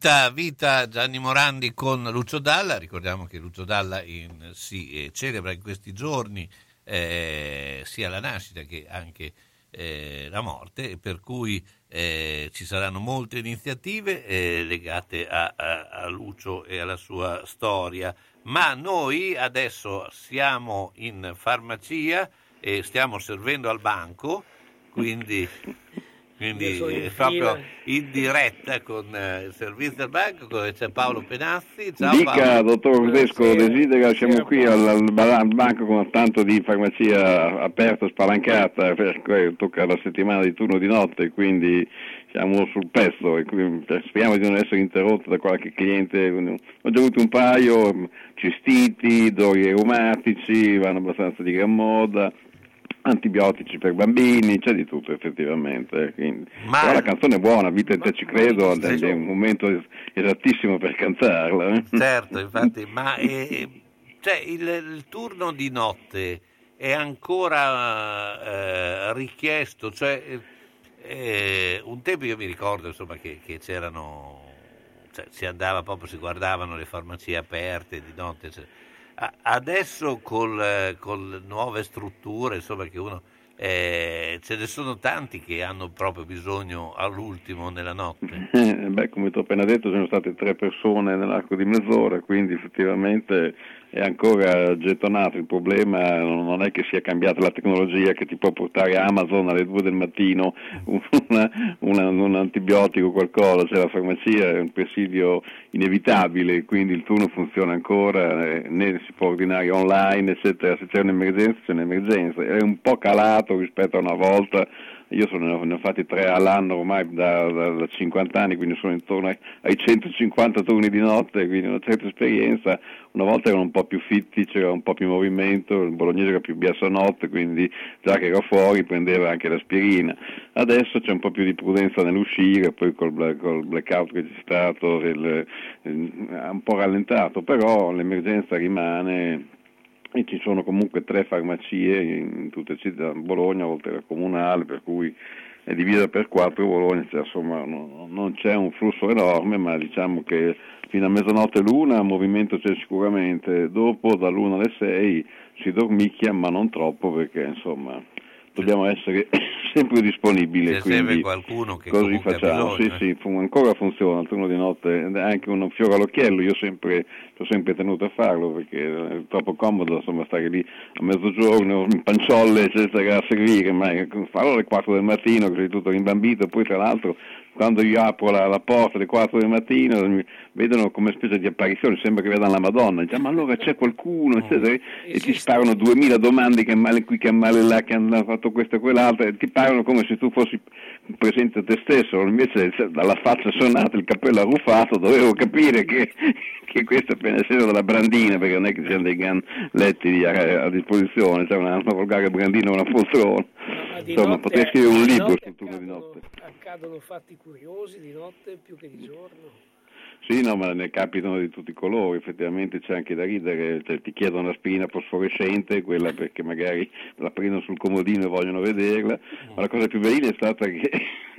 Vita, vita Gianni Morandi con Lucio Dalla, ricordiamo che Lucio Dalla in- si eh, celebra in questi giorni eh, sia la nascita che anche eh, la morte, per cui eh, ci saranno molte iniziative eh, legate a, a- a Lucio e alla sua storia, ma noi adesso siamo in farmacia e stiamo servendo al banco, quindi... [LAUGHS] Quindi in eh, proprio fila. in diretta con eh, il servizio del banco dove c'è Paolo Penazzi. Ciao Dica, Paolo. dottor Tedesco, desidera, siamo qui al, al banco con tanto di farmacia aperta, spalancata, per cui tocca la settimana di turno di notte, quindi siamo sul pezzo e quindi speriamo di non essere interrotti da qualche cliente. Ho già avuto un paio, cistiti, dolori reumatici, vanno abbastanza di gran moda. Antibiotici per bambini, c'è di tutto effettivamente. quindi- Ma- Però la canzone è buona, Vita e te ci credo, è un momento es- esattissimo per cantarla. eh. Certo, infatti, ma [LAUGHS] eh, cioè, il, il turno di notte è ancora eh, richiesto, cioè, eh, un tempo io mi ricordo insomma, che, che c'erano, cioè, si andava proprio, si guardavano le farmacie aperte di notte. cioè. Adesso con nuove strutture, insomma, che uno eh, ce ne sono tanti che hanno proprio bisogno all'ultimo nella notte. [LAUGHS] Eh, Beh, come ti ho appena detto, sono state tre persone nell'arco di mezz'ora, quindi effettivamente è ancora gettonato. Il problema non è che sia cambiata la tecnologia che ti può portare Amazon alle due del mattino [LAUGHS] una- una- un antibiotico o qualcosa, cioè la farmacia è un presidio inevitabile, quindi il turno funziona ancora, eh, né si può ordinare online, eccetera. Se c'è un'emergenza, c'è un'emergenza. È un po' calato rispetto a una volta. Io sono, ne ho fatti tre all'anno ormai da, da- da 50 anni, quindi sono intorno ai, ai 150 turni di notte, quindi una certa esperienza. Una volta erano un po' più fitti, c'era un po' più movimento, il bolognese era più biasso a notte, quindi già che ero fuori prendeva anche l'aspirina. Adesso c'è un po' più di prudenza nell'uscire, poi col, col blackout che c'è stato ha un po' rallentato, però l'emergenza rimane e ci sono comunque tre farmacie in tutte le città, Bologna oltre alla comunale, per cui è divisa per quattro Bologna, cioè, insomma no- non c'è un flusso enorme, ma diciamo che fino a mezzanotte l'una movimento c'è sicuramente, dopo dall'una alle sei si dormicchia, ma non troppo perché insomma dobbiamo essere [COUGHS] sempre disponibili. Sempre quindi qualcuno che così facciamo, bisogno, sì, sì, fu- ancora funziona il turno di notte, è anche un fiore all'occhiello, io sempre, ho sempre tenuto a farlo perché è troppo comodo insomma, stare lì a mezzogiorno in panciolle eccetera a servire, ma eh, farlo alle 4 del mattino sei tutto rimbambito, poi tra l'altro quando io apro la, la porta alle 4 del mattino vedono come specie di apparizione, sembra che vedano la Madonna, dice, "Ah, ma allora c'è qualcuno, eccetera, e ti sparano duemila domande che male qui, che male là, che hanno fatto questo e quell'altro, e ti parlano come se tu fossi presente te stesso, invece cioè, dalla faccia sonata, il cappello arruffato, dovevo capire che, che questo appena sceso dalla brandina, perché non è che ci siano dei gran letti di- a, a disposizione, c'è una, una volgare brandina una poltrona, insomma notte- potrei scrivere un libro sul turno di notte. Accadono fatti curiosi di notte più che di giorno. Sì, no, ma ne capitano di tutti i colori, effettivamente c'è anche da ridere, cioè, ti chiedono un'aspirina fosforescente, quella perché magari la prendono sul comodino e vogliono vederla, ma la cosa più bella è stata che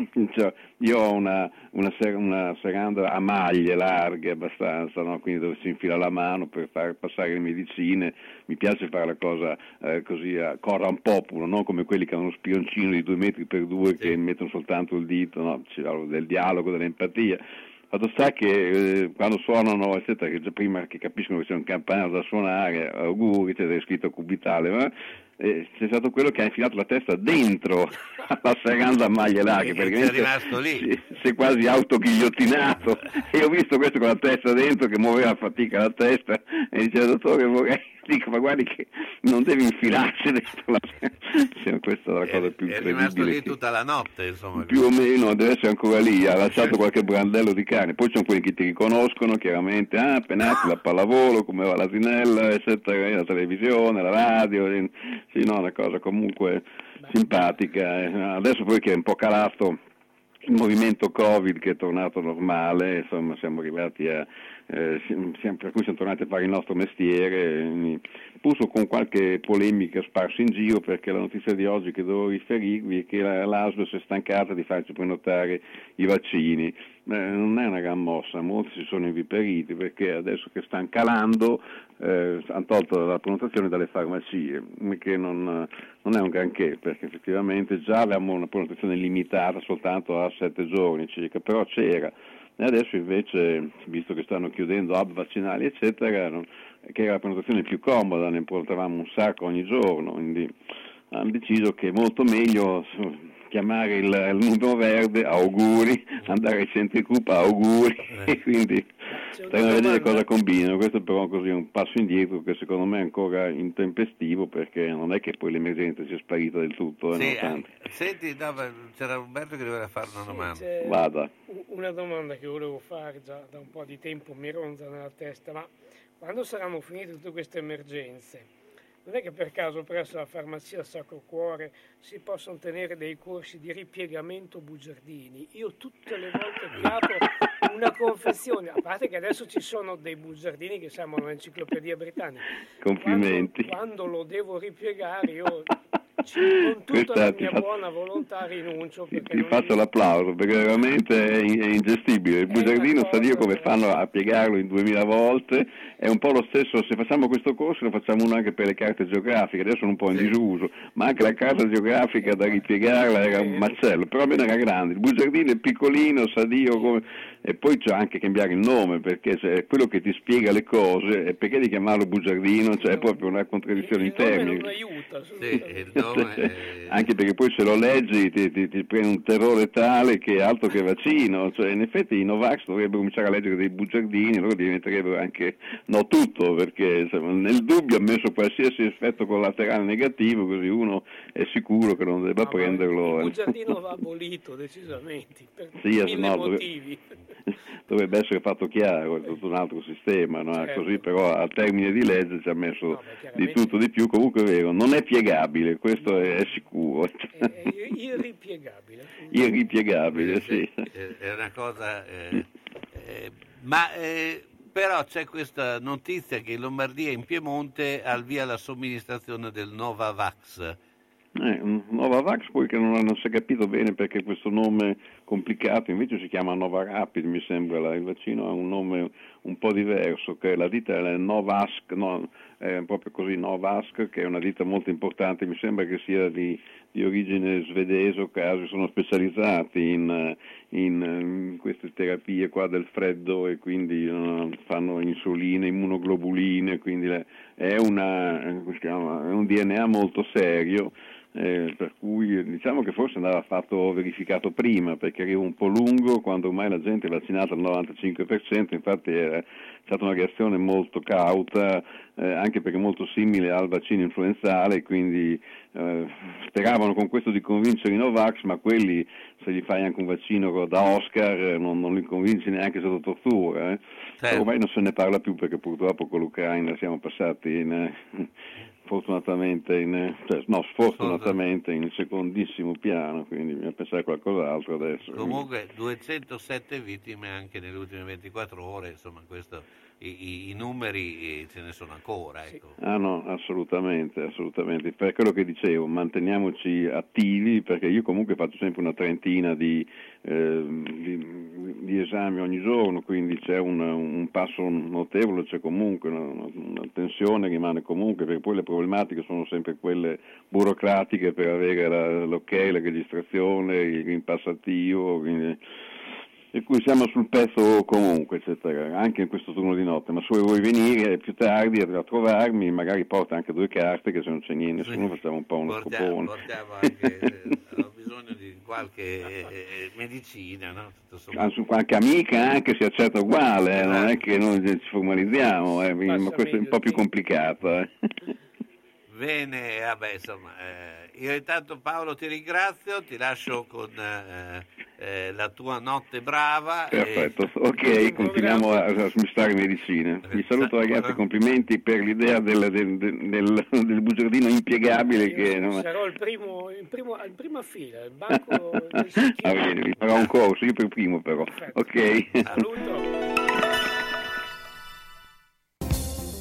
[LAUGHS] cioè, io ho una, una, ser- una, seranda a maglie larghe abbastanza, no? quindi dove si infila la mano per far passare le medicine, mi piace fare la cosa eh, così a corra un populo, non come quelli che hanno uno spioncino di due metri per due che mettono soltanto il dito, no? C'è del dialogo, dell'empatia Fatto sta che eh, quando suonano, eccetera, che già prima che capiscono che c'è un campanello da suonare, auguri, c'è scritto cubitale, ma eh, c'è stato quello che ha infilato la testa dentro [LAUGHS] alla serranda a maglie larghe, perché è rimasto lì. Si, si è quasi autoghigliottinato. [LAUGHS] E ho visto questo con la testa dentro che muoveva a fatica la testa e diceva dottore vorrei [LAUGHS] dico ma guardi che non devi infilarci dentro la cioè, questa è la cosa più è incredibile rimasto lì che- tutta la notte insomma più o meno deve essere ancora lì, ha lasciato qualche brandello di carne, poi ci sono quelli che ti riconoscono chiaramente, ah, penati la pallavolo, come va l'asinella, eccetera, la televisione, la radio, sì, no, una cosa comunque simpatica. eh. Adesso poi che è un po' calato il movimento Covid che è tornato normale, insomma siamo arrivati a, eh, siamo- per cui siamo tornati a fare il nostro mestiere, puso con qualche polemica sparsa in giro perché la notizia di oggi che devo riferirvi è che la- l'ASL si è stancata di farci prenotare i vaccini. Eh, non è una gran mossa, molti si sono inviperiti perché adesso che stanno calando eh, hanno tolto la prenotazione dalle farmacie, che non, non è un granché perché effettivamente già avevamo una prenotazione limitata soltanto a sette giorni circa, però c'era. E adesso invece, visto che stanno chiudendo hub vaccinali eccetera, non- che era la prenotazione più comoda, ne prenotavamo un sacco ogni giorno, quindi hanno deciso che è molto meglio chiamare il, il numero verde auguri, andare ai centri CUP auguri, e [LAUGHS] quindi stiamo a vedere cosa combinano, questo però così è un passo indietro che secondo me è ancora intempestivo perché non è che poi l'emergenza sia sparita del tutto, eh, Sì, eh, senti, no, c'era Umberto che doveva fare una domanda. c'è Vada. Una domanda che volevo fare già da un po' di tempo mi ronza nella testa, ma quando saranno finite tutte queste emergenze, non è che per caso presso la farmacia Sacro Cuore si possono tenere dei corsi di ripiegamento bugiardini? Io tutte le volte che apro una confezione, a parte che adesso ci sono dei bugiardini che sembrano un'enciclopedia britannica, Complimenti. quando lo devo ripiegare io con tutta Questa la ti mia fa- buona volontà rinuncio perché Ti non faccio l'applauso perché veramente è, è ingestibile. Il bugiardino sa Dio come fanno a piegarlo in 2000 volte. È un po' lo stesso, se facciamo questo corso lo facciamo uno anche per le carte geografiche, adesso sono un po' in disuso, ma anche la carta geografica da ripiegarla era un macello, però almeno era grande. Il bugiardino è piccolino, sa Dio come... E poi c'è anche cambiare il nome perché se è quello che ti spiega le cose, e perché di chiamarlo bugiardino? Cioè è proprio una contraddizione in termini. non aiuta Sì, il nome è- Anche perché poi se lo leggi ti, ti, ti prende un terrore tale che è altro che vaccino, cioè in effetti i Novax dovrebbero cominciare a leggere dei bugiardini, loro diventerebbero anche, no tutto, perché insomma, nel dubbio ha messo qualsiasi effetto collaterale negativo, così uno è sicuro che non debba prenderlo. il bugiardino va abolito decisamente per Sì, mille no, motivi. [LAUGHS] Dovrebbe essere fatto chiaro, è tutto un altro sistema, no? Certo. così però a termine di legge ci ha messo di tutto di più, comunque è vero, non è piegabile, questo è, è sicuro, È irripiegabile. [LAUGHS] irripiegabile, sì. È una cosa... eh, eh, ma eh, però c'è questa notizia che in Lombardia e in Piemonte al via la somministrazione del Novavax. Eh, un Novavax poi che non, non si è capito bene perché questo nome complicato invece si chiama Nova Rapid mi sembra, il vaccino ha un nome un po' diverso, che la ditta è Novask, no, è proprio così Novask che è una ditta molto importante, mi sembra che sia di, di origine svedese o caso, sono specializzati in, eh, in, eh, in queste terapie del freddo e quindi eh, fanno insuline, immunoglobuline, quindi le- è, una, eh, chiama, è un DNA molto serio eh, per cui diciamo che forse andava fatto verificato prima perché arriva un po' lungo quando ormai la gente è vaccinata al 95%, infatti è stata una reazione molto cauta eh, anche perché molto simile al vaccino influenzale, quindi eh, speravano con questo di convincere i Novax, ma quelli se gli fai anche un vaccino da Oscar eh, non, non li convinci neanche sotto tortura. eh. Certo. Ormai non se ne parla più perché purtroppo con l'Ucraina siamo passati in, eh, fortunatamente, in, cioè, no, sfortunatamente in secondissimo piano, quindi bisogna pensare a qualcos'altro adesso. Comunque 207 vittime anche nelle ultime 24 ore, insomma questo i, i, numeri ce ne sono ancora. Ecco. Ah no, assolutamente, assolutamente. Per quello che dicevo, manteniamoci attivi perché io comunque faccio sempre una trentina di, eh, di, di esami ogni giorno, quindi c'è un, un passo notevole, c'è comunque una, una, tensione rimane comunque, perché poi le problematiche sono sempre quelle burocratiche per avere la, l'ok, la registrazione, il green pass attivo. Quindi, per cui siamo sul pezzo comunque, eccetera, anche in questo turno di notte, ma se vuoi venire più tardi a trovarmi, magari porta anche due carte che se non c'è niente, nessuno facciamo un po' uno portiamo, scopone. Portiamo anche, eh, ho bisogno di qualche eh, medicina, no? Anzi, qualche amica anche si accetta uguale, eh, non è che noi ci formalizziamo, eh, ma questo è un po' più complicato. [LAUGHS] Bene, vabbè, insomma, eh, io intanto Paolo ti ringrazio, ti lascio con eh, eh, la tua notte brava. Perfetto, e... ok, continuiamo a, a smistare medicine. Vi saluto ragazzi, complimenti per l'idea del, del, del, del bugiardino impiegabile. Io che, no? Sarò il primo, in, primo, in prima fila, il banco del [LAUGHS] Ah, bene, vi farò un corso, io per primo però. Perfetto. Ok. Saluto.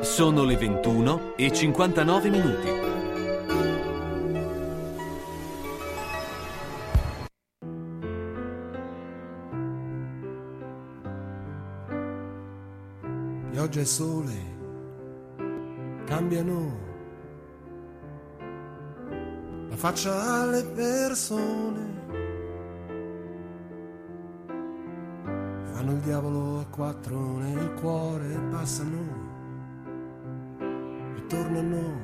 Sono le 21 e 59 minuti. Pioggia e sole cambiano la faccia alle persone. Fanno il diavolo a quattro nel cuore e passano tornano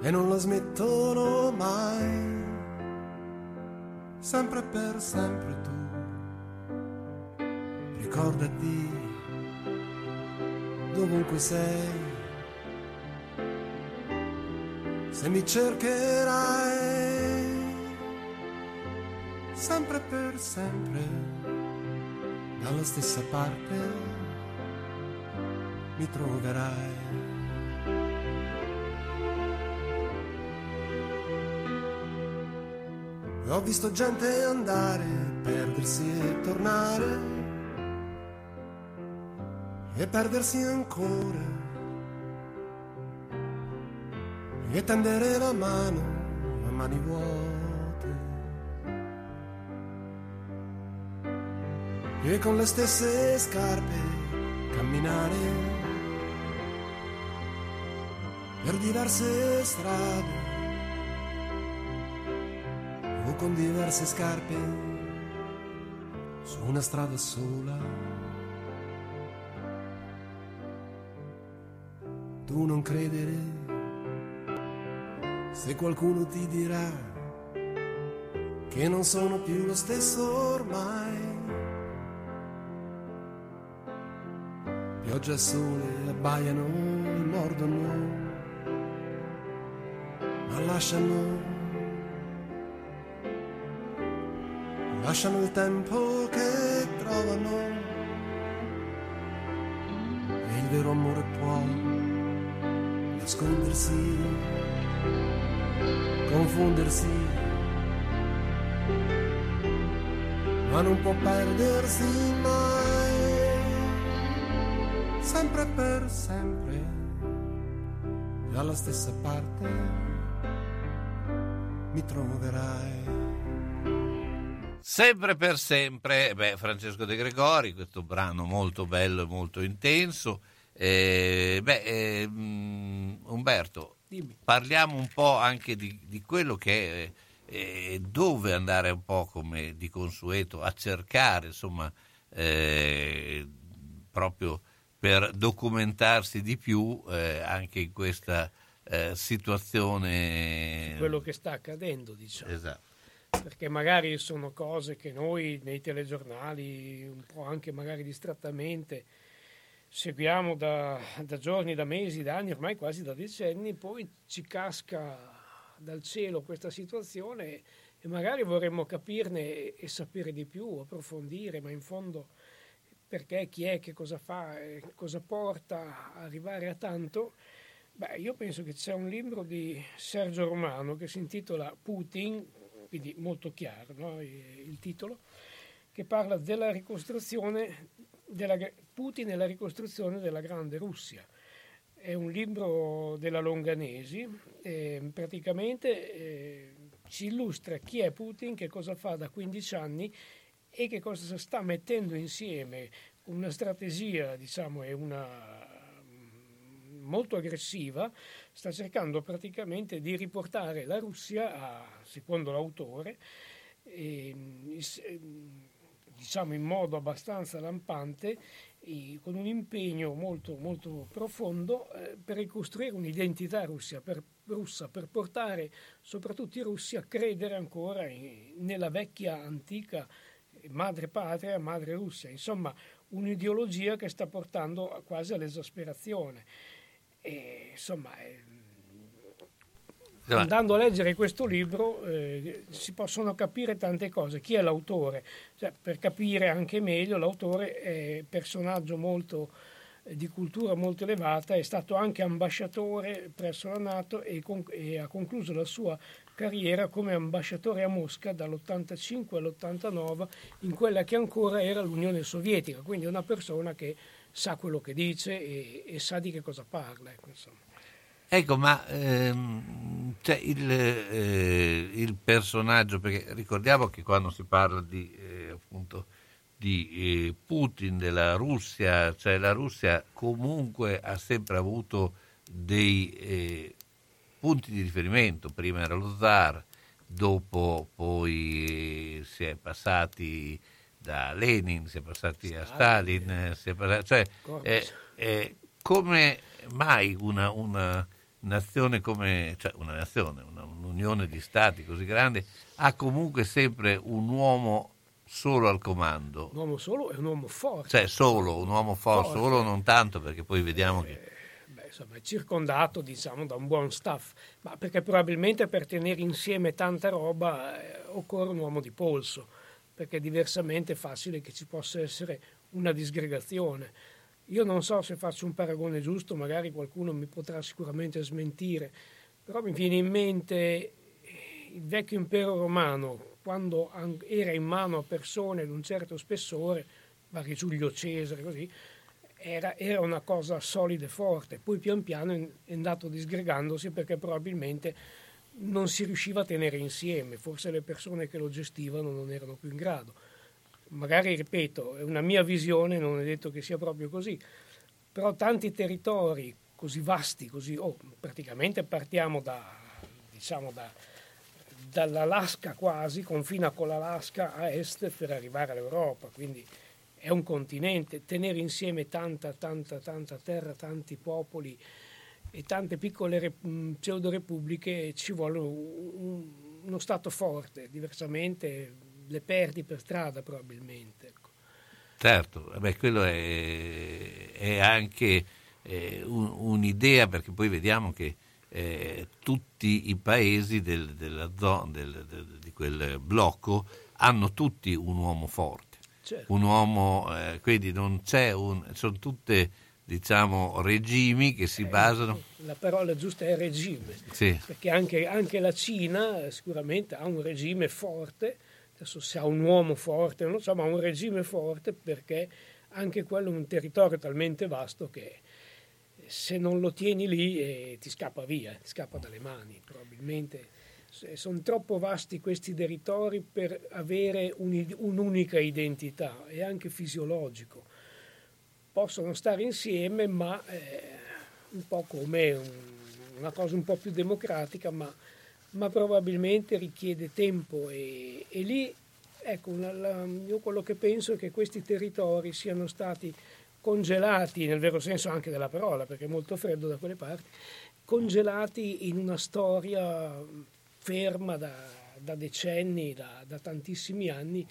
e non la smettono mai, sempre per sempre tu, ricordati dovunque sei, se mi cercherai, sempre per sempre, dalla stessa parte mi troverai. Ho visto gente andare, perdersi e tornare e perdersi ancora e tendere la mano, mani vuote. E con le stesse scarpe camminare per diverse strade o con diverse scarpe su una strada sola. Tu non credere se qualcuno ti dirà che non sono più lo stesso ormai. Pioggia e sole abbaiano e mordono, ma lasciano lasciano il tempo che trovano. E il vero amore può nascondersi, confondersi, ma non può perdersi mai, sempre per sempre, dalla stessa parte mi troverai. Sempre per sempre, beh, Francesco De Gregori, questo brano molto bello e molto intenso. Eh, beh, eh, Umberto, Dimmi. parliamo un po' anche di, di quello che è, eh, dove andare un po' come di consueto a cercare, insomma, eh, proprio per documentarsi di più eh, anche in questa eh, situazione. Quello che sta accadendo, diciamo. Esatto perché magari sono cose che noi nei telegiornali, un po' anche magari distrattamente, seguiamo da, da, giorni, da mesi, da anni, ormai quasi da decenni, poi ci casca dal cielo questa situazione e magari vorremmo capirne e, e sapere di più, approfondire, ma in fondo perché, chi è, che cosa fa, cosa porta a arrivare a tanto. Beh, io penso che c'è un libro di Sergio Romano che si intitola Putin, quindi molto chiaro no? il titolo, che parla della ricostruzione della Putin e la ricostruzione della grande Russia. È un libro della Longanesi, eh, praticamente eh, ci illustra chi è Putin, che cosa fa da 15 anni e che cosa sta mettendo insieme? Una strategia diciamo, e una molto aggressiva, sta cercando praticamente di riportare la Russia, a, secondo l'autore, eh, diciamo in modo abbastanza lampante, con un impegno molto, molto profondo eh, per ricostruire un'identità russia per, russa, per portare soprattutto i russi a credere ancora in, nella vecchia antica madre patria, madre Russia, insomma un'ideologia che sta portando quasi all'esasperazione. E, insomma, eh, andando a leggere questo libro eh, si possono capire tante cose. Chi è l'autore? Cioè, per capire anche meglio, l'autore è un personaggio molto eh, di cultura molto elevata, è stato anche ambasciatore presso la Nato e, con- e ha concluso la sua carriera come ambasciatore a Mosca dall'85 all'89 in quella che ancora era l'Unione Sovietica, quindi una persona che sa quello che dice e, e sa di che cosa parla. Ecco, ecco ma ehm, cioè il, eh, il, personaggio, perché ricordiamo che quando si parla di, eh, appunto, di eh, Putin, della Russia, cioè la Russia comunque ha sempre avuto dei eh, punti di riferimento, prima era lo zar, dopo poi si è passati da Lenin, si è passati a Stalin, si è passati, cioè, eh, eh, come mai una, una nazione come, cioè una nazione, una, un'unione di stati così grande ha comunque sempre un uomo solo al comando. Un uomo solo e un uomo forte. Cioè solo, un uomo forte, forte. solo non tanto perché poi vediamo eh, che... Insomma, è circondato diciamo, da un buon staff, ma perché probabilmente per tenere insieme tanta roba eh, occorre un uomo di polso perché diversamente è facile che ci possa essere una disgregazione. Io non so se faccio un paragone giusto, magari qualcuno mi potrà sicuramente smentire, però mi viene in mente il vecchio impero romano, quando era in mano a persone di un certo spessore, vari Giulio Cesare, così, era, era, una cosa solida e forte, poi pian piano è andato disgregandosi perché probabilmente non si riusciva a tenere insieme, forse le persone che lo gestivano non erano più in grado. Magari, ripeto, è una mia visione, non è detto che sia proprio così, però tanti territori così vasti, così, oh, praticamente partiamo da, diciamo da, dall'Alaska quasi, confina con l'Alaska a est per arrivare all'Europa, quindi è un continente, tenere insieme tanta, tanta, tanta terra, tanti popoli e tante piccole rep- pseudo repubbliche ci vuole un, uno Stato forte, diversamente le perdi per strada probabilmente. Ecco. Certo, beh, quello è, è anche eh, un, un'idea perché poi vediamo che eh, tutti i paesi del, della del, del, di quel blocco hanno tutti un uomo forte, certo. un uomo, eh, quindi non c'è un, sono tutte diciamo, regimi che si eh, basano... La parola giusta è regime, sì. perché anche, anche, la Cina sicuramente ha un regime forte, adesso se ha un uomo forte, non lo so, ma ha un regime forte perché anche quello è un territorio talmente vasto che se non lo tieni lì eh, ti scappa via, ti scappa dalle mani, probabilmente sono troppo vasti questi territori per avere un, un'unica identità, è anche fisiologico. Possono stare insieme, ma eh, un po' come un, una cosa un po' più democratica, ma, ma probabilmente richiede tempo e, e lì, ecco, la, la, io quello che penso è che questi territori siano stati congelati, nel vero senso anche della parola, perché è molto freddo da quelle parti, congelati in una storia ferma da, da decenni, da, da, tantissimi anni,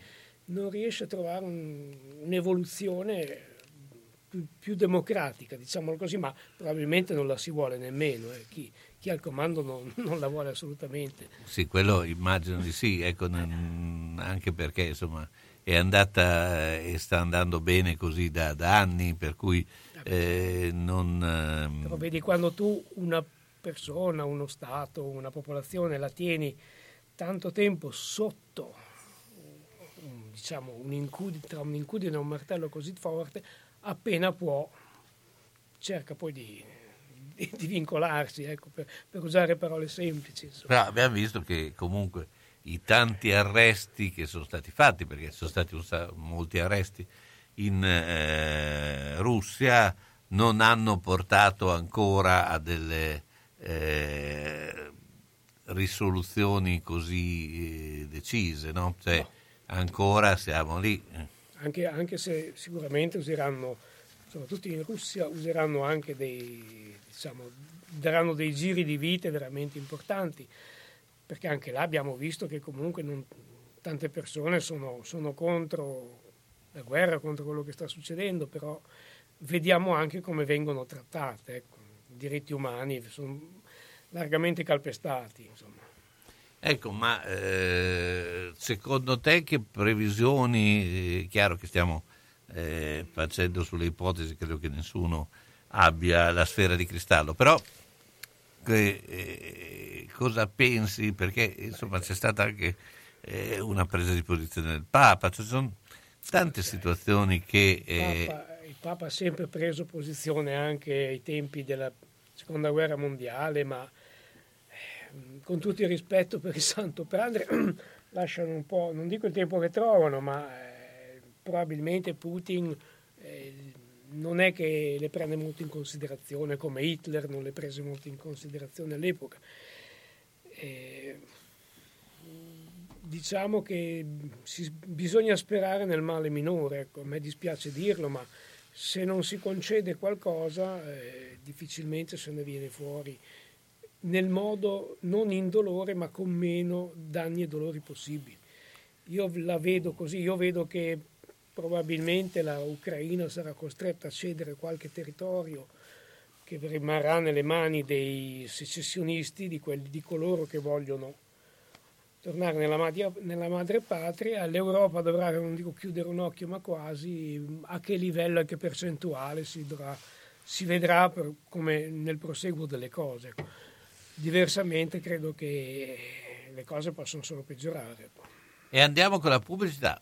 non riesce a trovare un, un'evoluzione più, più, democratica, diciamolo così, ma probabilmente non la si vuole nemmeno. Eh. Chi, chi, al comando non, non, la vuole assolutamente. Sì, quello immagino di sì, ecco, non, anche perché insomma è andata e sta andando bene così da, da anni, per cui eh, non... Ehm, Però vedi, quando tu una persona, uno Stato, una popolazione la tieni tanto tempo sotto diciamo, un incudine, tra un incudine e un martello così forte, appena può cerca poi di, di, di vincolarsi, ecco, per, per, usare parole semplici. Però abbiamo visto che comunque i tanti arresti che sono stati fatti, perché sono stati molti arresti in eh, Russia, non hanno portato ancora a delle eh, risoluzioni così eh, decise, no? Cioè, no. ancora siamo lì anche, anche se sicuramente useranno, soprattutto in Russia, useranno anche dei, diciamo, daranno dei giri di vite veramente importanti, perché anche là abbiamo visto che comunque non, tante persone sono, sono contro la guerra, contro quello che sta succedendo, però vediamo anche come vengono trattate. Ecco. I diritti umani sono largamente calpestati. Insomma. Ecco, ma eh, secondo te che previsioni, eh, chiaro che stiamo eh, facendo sulle ipotesi, credo che nessuno abbia la sfera di cristallo, però eh, cosa pensi? Perché insomma c'è stata anche eh, una presa di posizione del Papa, ci sono tante situazioni che... Il Papa, il Papa ha sempre preso posizione anche ai tempi della Seconda Guerra Mondiale, ma con tutto il rispetto per il Santo Padre, [CLEARS THROAT] lasciano un po', non dico il tempo che trovano, ma eh, probabilmente Putin eh, non è che le prende molto in considerazione come Hitler non le prese molto in considerazione all'epoca. Eh, diciamo che si, bisogna sperare nel male minore, ecco, a me dispiace dirlo, ma se non si concede qualcosa eh, difficilmente se ne viene fuori nel modo non indolore ma con meno danni e dolori possibili. Io la vedo così, io vedo che probabilmente la Ucraina sarà costretta a cedere qualche territorio che rimarrà nelle mani dei secessionisti, di, quelli, di coloro che vogliono tornare nella, madre, nella madre patria, l'Europa dovrà, non dico chiudere un occhio, ma quasi, a che livello e che percentuale si, dovrà, si vedrà per, come nel proseguo delle cose. Diversamente credo che le cose possono solo peggiorare. E andiamo con la pubblicità.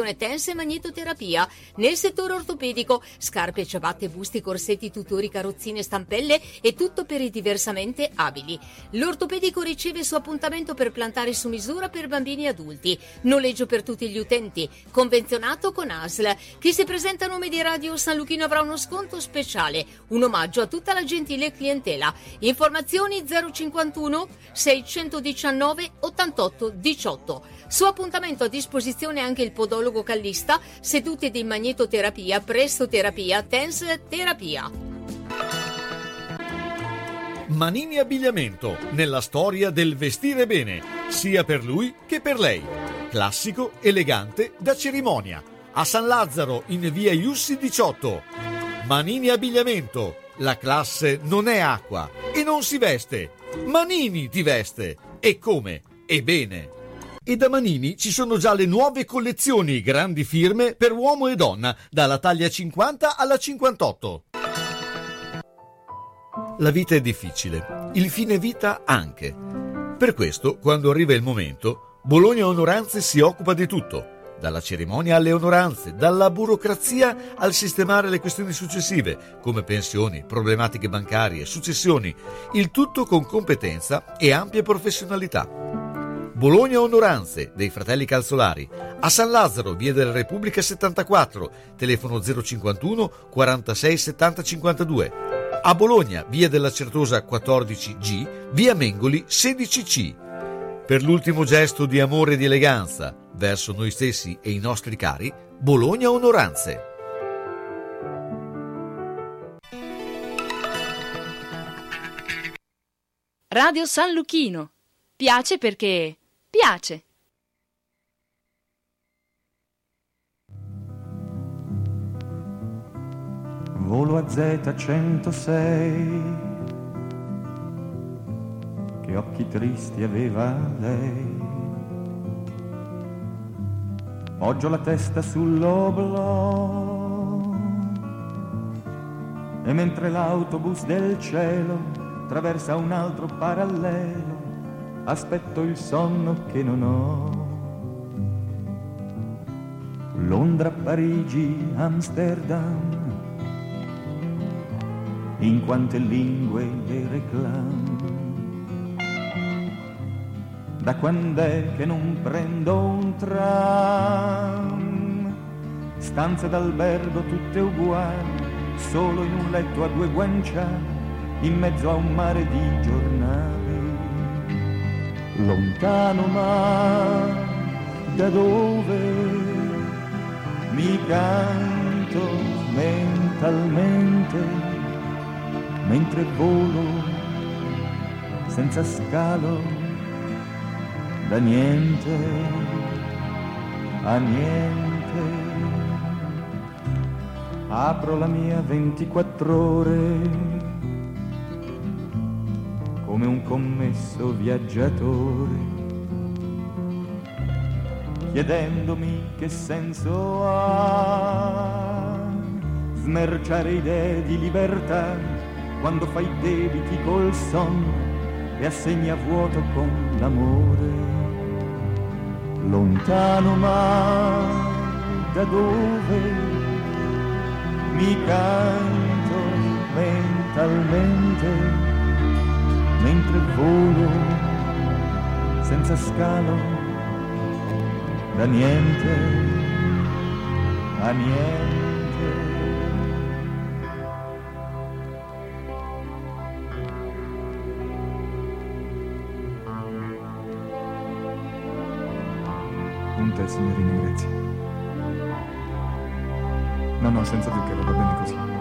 pressione tensa e magnetoterapia. Nel settore ortopedico, scarpe, ciabatte, busti, corsetti, tutori, carrozzine, stampelle e tutto per i diversamente abili. L'ortopedico riceve su appuntamento per plantare su misura per bambini e adulti. Noleggio per tutti gli utenti. Convenzionato con ASL. Chi si presenta a nome di Radio San Luchino avrà uno sconto speciale. Un omaggio a tutta la gentile clientela. Informazioni 051 619 88 18. Su appuntamento a disposizione anche il podologo callista, seduti ed in magnetoterapia, prestoterapia, tense terapia. Manini Abbigliamento, nella storia del vestire bene, sia per lui che per lei. Classico, elegante, da cerimonia. A San Lazzaro, in via Iussi 18. Manini Abbigliamento, la classe non è acqua e non si veste. Manini ti veste. E come? E bene. E da Manini ci sono già le nuove collezioni grandi firme per uomo e donna, dalla taglia 50 alla 58. La vita è difficile, il fine vita anche. Per questo, quando arriva il momento, Bologna Onoranze si occupa di tutto dalla cerimonia alle onoranze, dalla burocrazia al sistemare le questioni successive, come pensioni, problematiche bancarie, successioni, il tutto con competenza e ampia professionalità. Bologna Onoranze dei fratelli Calzolari, a San Lazzaro, via della Repubblica 74, telefono 051 46 70 52. A Bologna, via della Certosa 14G, via Mengoli 16C. Per l'ultimo gesto di amore e di eleganza verso noi stessi e i nostri cari, Bologna Onoranze. Radio San Luchino. Piace perché Piace. Volo a Z106. Che occhi tristi aveva lei. Poggio la testa sull'oblò. E mentre l'autobus del cielo attraversa un altro parallelo, aspetto il sonno che non ho. Londra, Parigi, Amsterdam, in quante lingue le reclam. Da quando è che non prendo un tram? Stanze d'albergo tutte uguali, solo in un letto a due guanciali, in mezzo a un mare di giornali lontano ma da dove mi canto mentalmente mentre volo senza scalo da niente a niente. Apro la mia 24 ore come un commesso viaggiatore, chiedendomi che senso ha smerciare idee di libertà quando fai debiti col sonno e assegna vuoto con l'amore. Lontano ma da dove mi canto mentalmente mentre volo senza scalo da niente a niente. Punta, signorina, grazie. No, no, senza zucchero, va bene così.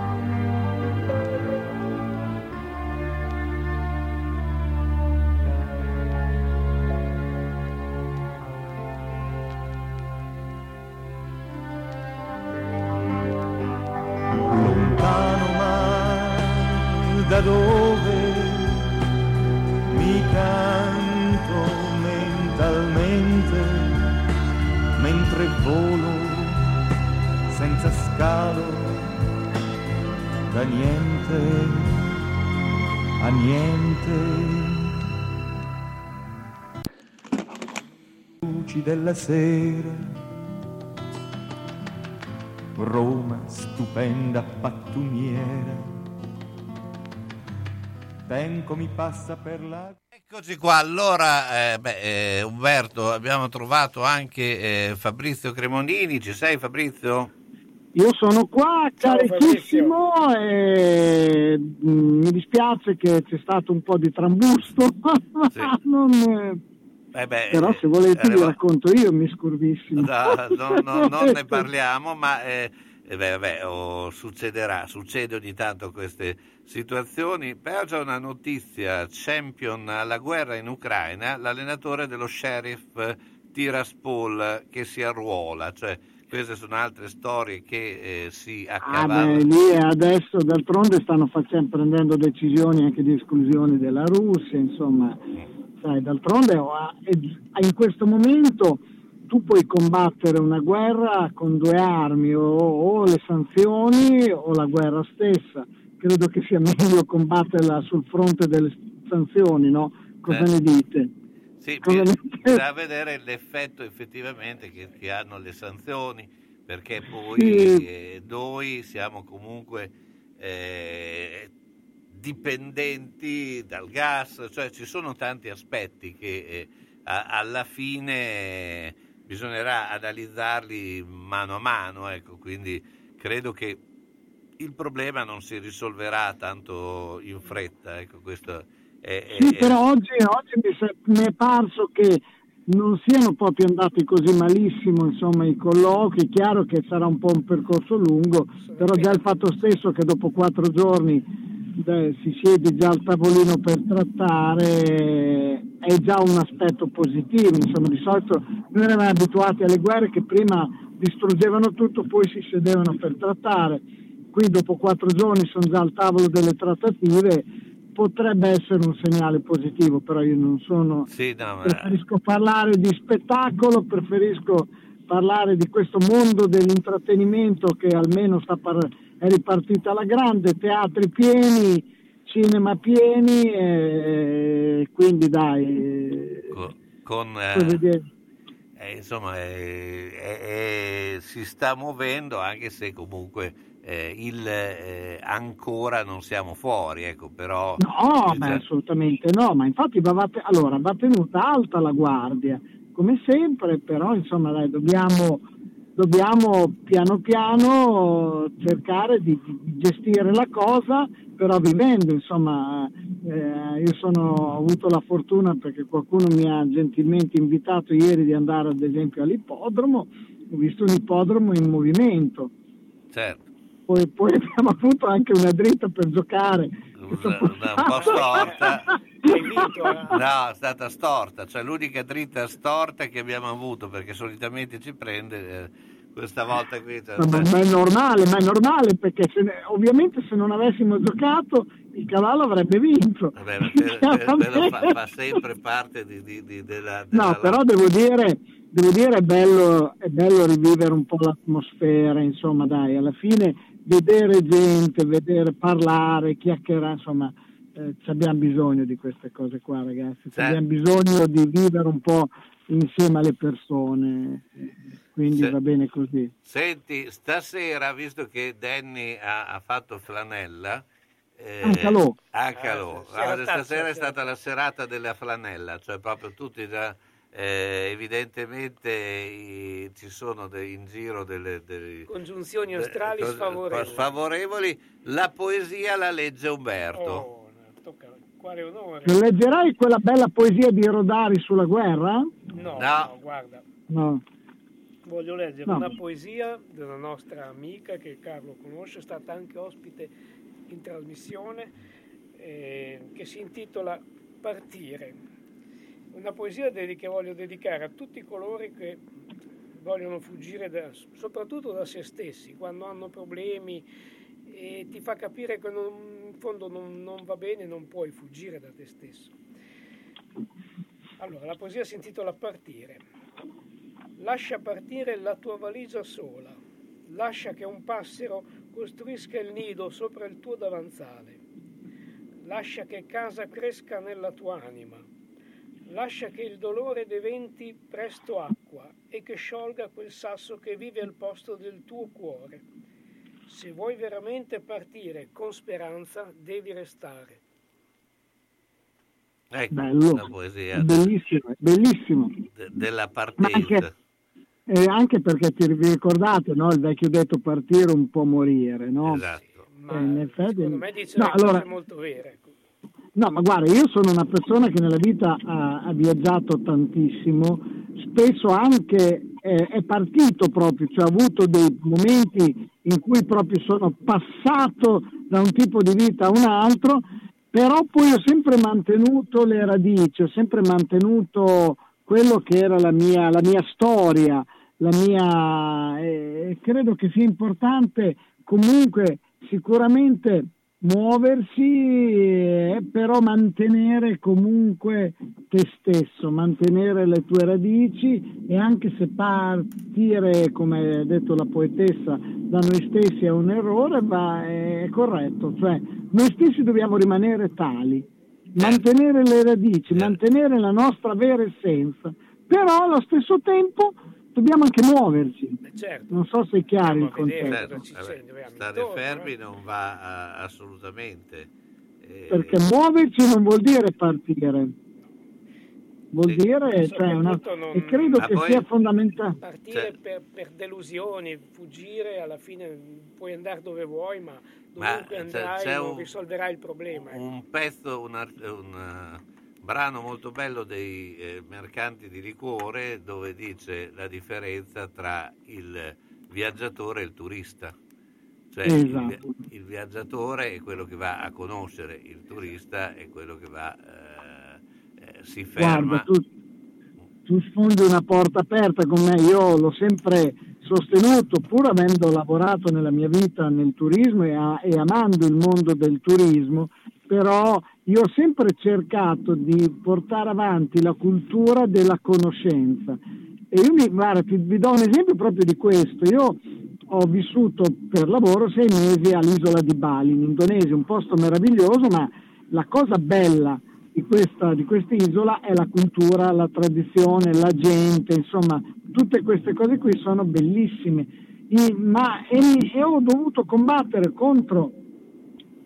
Luci della sera, Roma stupenda pattumiera, tempo mi passa per la... Eccoci qua, allora eh, beh, eh, Umberto, abbiamo trovato anche eh, Fabrizio Cremonini, ci sei Fabrizio? Io sono qua carichissimo e mm, mi dispiace che c'è stato un po' di trambusto, [LAUGHS] non, eh, Eh beh, però se volete eh, vi racconto io, mi scurvissimo. No, no, no, [LAUGHS] non ne parliamo, ma eh, eh, beh, vabbè, oh, succederà, succede ogni tanto queste situazioni. Però c'è una notizia, champion alla guerra in Ucraina, l'allenatore dello sheriff Tiraspol che si arruola, cioè queste sono altre storie che eh, si Ah accavallano. beh, lì adesso d'altronde stanno facendo, prendendo decisioni anche di esclusione della Russia, insomma, sai, d'altronde oh, eh, in questo momento tu puoi combattere una guerra con due armi, o, o le sanzioni o la guerra stessa. Credo che sia [LAUGHS] meglio combatterla sul fronte delle sanzioni, no? Cosa Eh. ne dite? Sì, Cosa vedere l'effetto effettivamente che, che hanno le sanzioni, perché poi Sì. eh, noi siamo comunque eh, dipendenti dal gas, cioè ci sono tanti aspetti che eh, a- alla fine eh, bisognerà analizzarli mano a mano, ecco, quindi credo che il problema non si risolverà tanto in fretta, ecco, questo è, è- Sì, è- però oggi, oggi mi, sa- mi è parso che non siano proprio andati così malissimo insomma, i colloqui, è chiaro che sarà un po' un percorso lungo, però già il fatto stesso che dopo quattro giorni beh, si siede già al tavolino per trattare è già un aspetto positivo, insomma di solito noi eravamo abituati alle guerre che prima distruggevano tutto, poi si sedevano per trattare, qui dopo quattro giorni sono già al tavolo delle trattative, potrebbe essere un segnale positivo, però io non sono Sì, no, ma- preferisco parlare di spettacolo, preferisco parlare di questo mondo dell'intrattenimento che almeno sta par- è ripartita alla grande, teatri pieni, cinema pieni, e quindi dai, eh, con poi eh, eh, insomma eh, eh, eh, si sta muovendo anche se comunque il, ancora non siamo fuori ecco però No, beh, assolutamente no, ma infatti va, va allora, va tenuta alta la guardia, come sempre, però insomma dai, dobbiamo, dobbiamo piano piano cercare di, di gestire la cosa, però vivendo, insomma, eh, io sono, ho avuto la fortuna perché qualcuno mi ha gentilmente invitato ieri di andare ad esempio all'ippodromo, ho visto un ippodromo in movimento, certo poi, poi abbiamo avuto anche una dritta per giocare. Un po' storta. [LAUGHS] No è stata storta cioè l'unica dritta storta che abbiamo avuto perché solitamente ci prende eh, questa volta qui cioè, Ma, ma- è normale, ma è normale perché se ne- ovviamente se non avessimo giocato il cavallo avrebbe vinto. Vabbè, quello [LAUGHS] fa, fa sempre parte di, di- di- della, della No, però devo dire, devo dire è, bello, è bello rivivere un po' l'atmosfera, insomma dai, alla fine vedere gente, vedere parlare, chiacchierare, insomma eh, ci abbiamo bisogno di queste cose qua ragazzi, ci Sì. abbiamo bisogno di vivere un po' insieme alle persone, quindi Sì. va bene così. Senti, stasera, visto che Danny ha, ha fatto flanella, eh, A Calò. a Calò. Ah, stasera tazza, è stata la serata della flanella, cioè proprio tutti già, eh, evidentemente i- ci sono dei- in giro delle, delle- Congiunzioni astrali sfavorevoli. sfavorevoli. La poesia la legge Umberto. Oh, tocca, quale onore. Leggerai quella bella poesia di Rodari sulla guerra? No, no, guarda, No. voglio leggere No. una poesia della nostra amica che Carlo conosce, è stata anche ospite in trasmissione, eh, che si intitola Partire. Una poesia che voglio dedicare a tutti coloro che vogliono fuggire da- soprattutto da se stessi, quando hanno problemi e ti fa capire che non, in fondo non, non va bene, non puoi fuggire da te stesso. Allora, la poesia si intitola Partire. Lascia partire la tua valigia sola, lascia che un passero costruisca il nido sopra il tuo davanzale, lascia che casa cresca nella tua anima, lascia che il dolore diventi presto acqua e che sciolga quel sasso che vive al posto del tuo cuore. Se vuoi veramente partire con speranza, devi restare. Ecco, Bello. la poesia Bellissimo, bellissimo. de- della partenza. anche, eh, anche perché ti vi ricordate no? il vecchio detto partire un po' morire, no? Esatto. Ma Eh, in effetti- secondo me dice no, allora, molto vere. No, ma guarda, io sono una persona che nella vita ha, ha viaggiato tantissimo, spesso anche eh, è partito proprio, cioè ha avuto dei momenti in cui proprio sono passato da un tipo di vita a un altro, però poi ho sempre mantenuto le radici, ho sempre mantenuto quello che era la mia, la mia storia, la mia, eh, credo che sia importante comunque sicuramente muoversi, però mantenere comunque te stesso, mantenere le tue radici e anche se partire, come ha detto la poetessa, da noi stessi è un errore, ma è corretto, cioè noi stessi dobbiamo rimanere tali, mantenere le radici, mantenere la nostra vera essenza, però allo stesso tempo dobbiamo anche muoverci. certo. Non so se è chiaro il Certo, concetto. vabbè, stare fermi non va eh, assolutamente. Eh, Perché muoverci non vuol dire partire, vuol dire, cioè, una- non- e credo Ma che poi- sia fondamentale. Partire Cioè- per, per delusioni, fuggire, alla fine puoi andare dove vuoi, ma Ma dovunque c'è- andrai c'è non un- risolverai il problema. ecco. un pezzo, un, art- un, eh, brano molto bello dei eh, mercanti di liquore dove dice la differenza tra il viaggiatore e il turista. Cioè il Esatto. il, viaggiatore è quello che va a conoscere, il turista è quello che va, eh, eh, si ferma. Guarda, tu, tu sfondi una porta aperta con me, io l'ho sempre sostenuto, pur avendo lavorato nella mia vita nel turismo e, a- e amando il mondo del turismo, però io ho sempre cercato di portare avanti la cultura della conoscenza. E io mi, guarda, ti, vi do un esempio proprio di questo. Io ho vissuto per lavoro sei mesi all'isola di Bali, in Indonesia, un posto meraviglioso, ma la cosa bella di questa, di questa è la cultura, la tradizione, la gente, insomma, tutte queste cose qui sono bellissime. I- ma, e, e ho dovuto combattere contro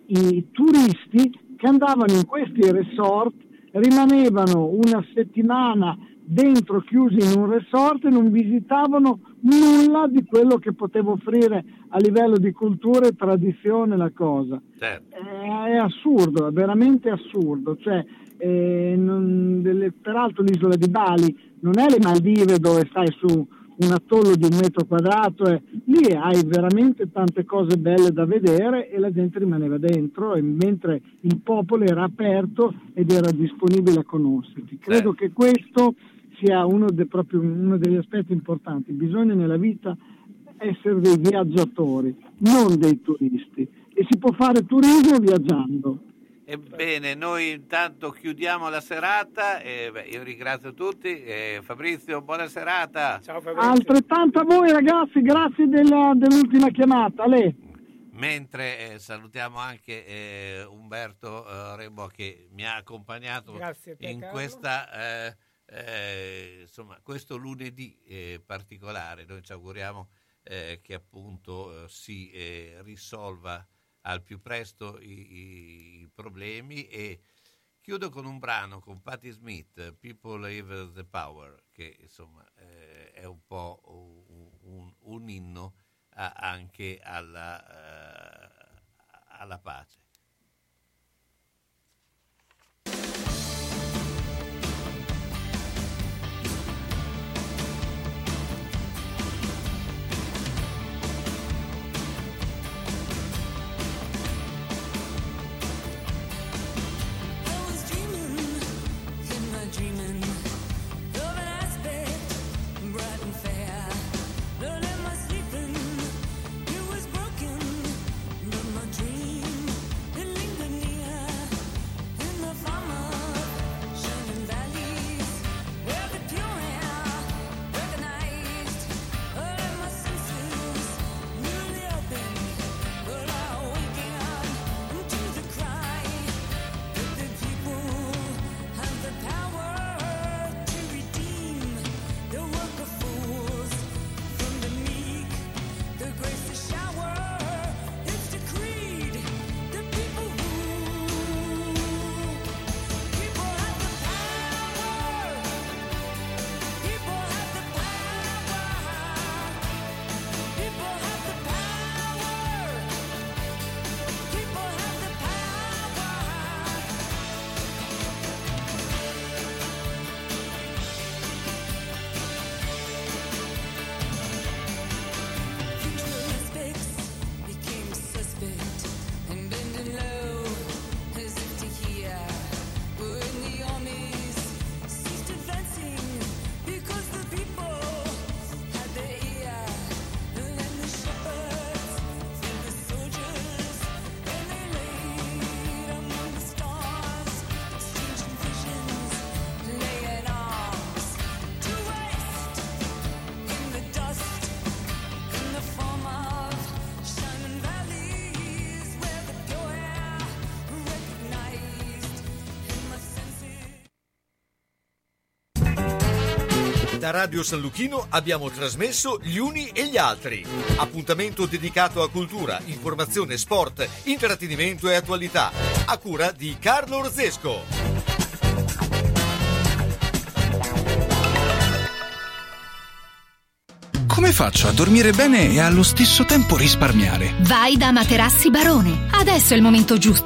i turisti che andavano in questi resort, rimanevano una settimana dentro chiusi in un resort e non visitavano nulla di quello che poteva offrire a livello di cultura e tradizione la cosa. Certo. È, è assurdo, è veramente assurdo. Cioè, eh, non- delle- peraltro l'isola di Bali non è le Maldive dove stai su un atollo di un metro quadrato, e lì hai veramente tante cose belle da vedere e la gente rimaneva dentro, e mentre il popolo era aperto ed era disponibile a conoscerti. Credo che questo sia uno, de- proprio uno degli aspetti importanti. Bisogna nella vita essere dei viaggiatori, non dei turisti. E si può fare turismo viaggiando. Ebbene, noi intanto chiudiamo la serata. E, beh, io ringrazio tutti. e Fabrizio, buona serata. Ciao Altrettanto a voi ragazzi, grazie della- dell'ultima chiamata. Le. Mentre eh, salutiamo anche eh, Umberto eh, Remo che mi ha accompagnato te, in questa, eh, eh, insomma, questo lunedì eh, particolare. Noi ci auguriamo eh, che appunto eh, si eh, risolva al più presto i, i- problemi e chiudo con un brano con Patti Smith, People Have the Power, che insomma eh, è un po' un, un- un inno a- anche alla, eh, alla pace. Radio San Luchino abbiamo trasmesso Gli Uni e gli Altri. Appuntamento dedicato a cultura, informazione, sport, intrattenimento e attualità. A cura di Carlo Orzesco. Come faccio a dormire bene e allo stesso tempo risparmiare? Vai da Materassi Barone. Adesso è il momento giusto.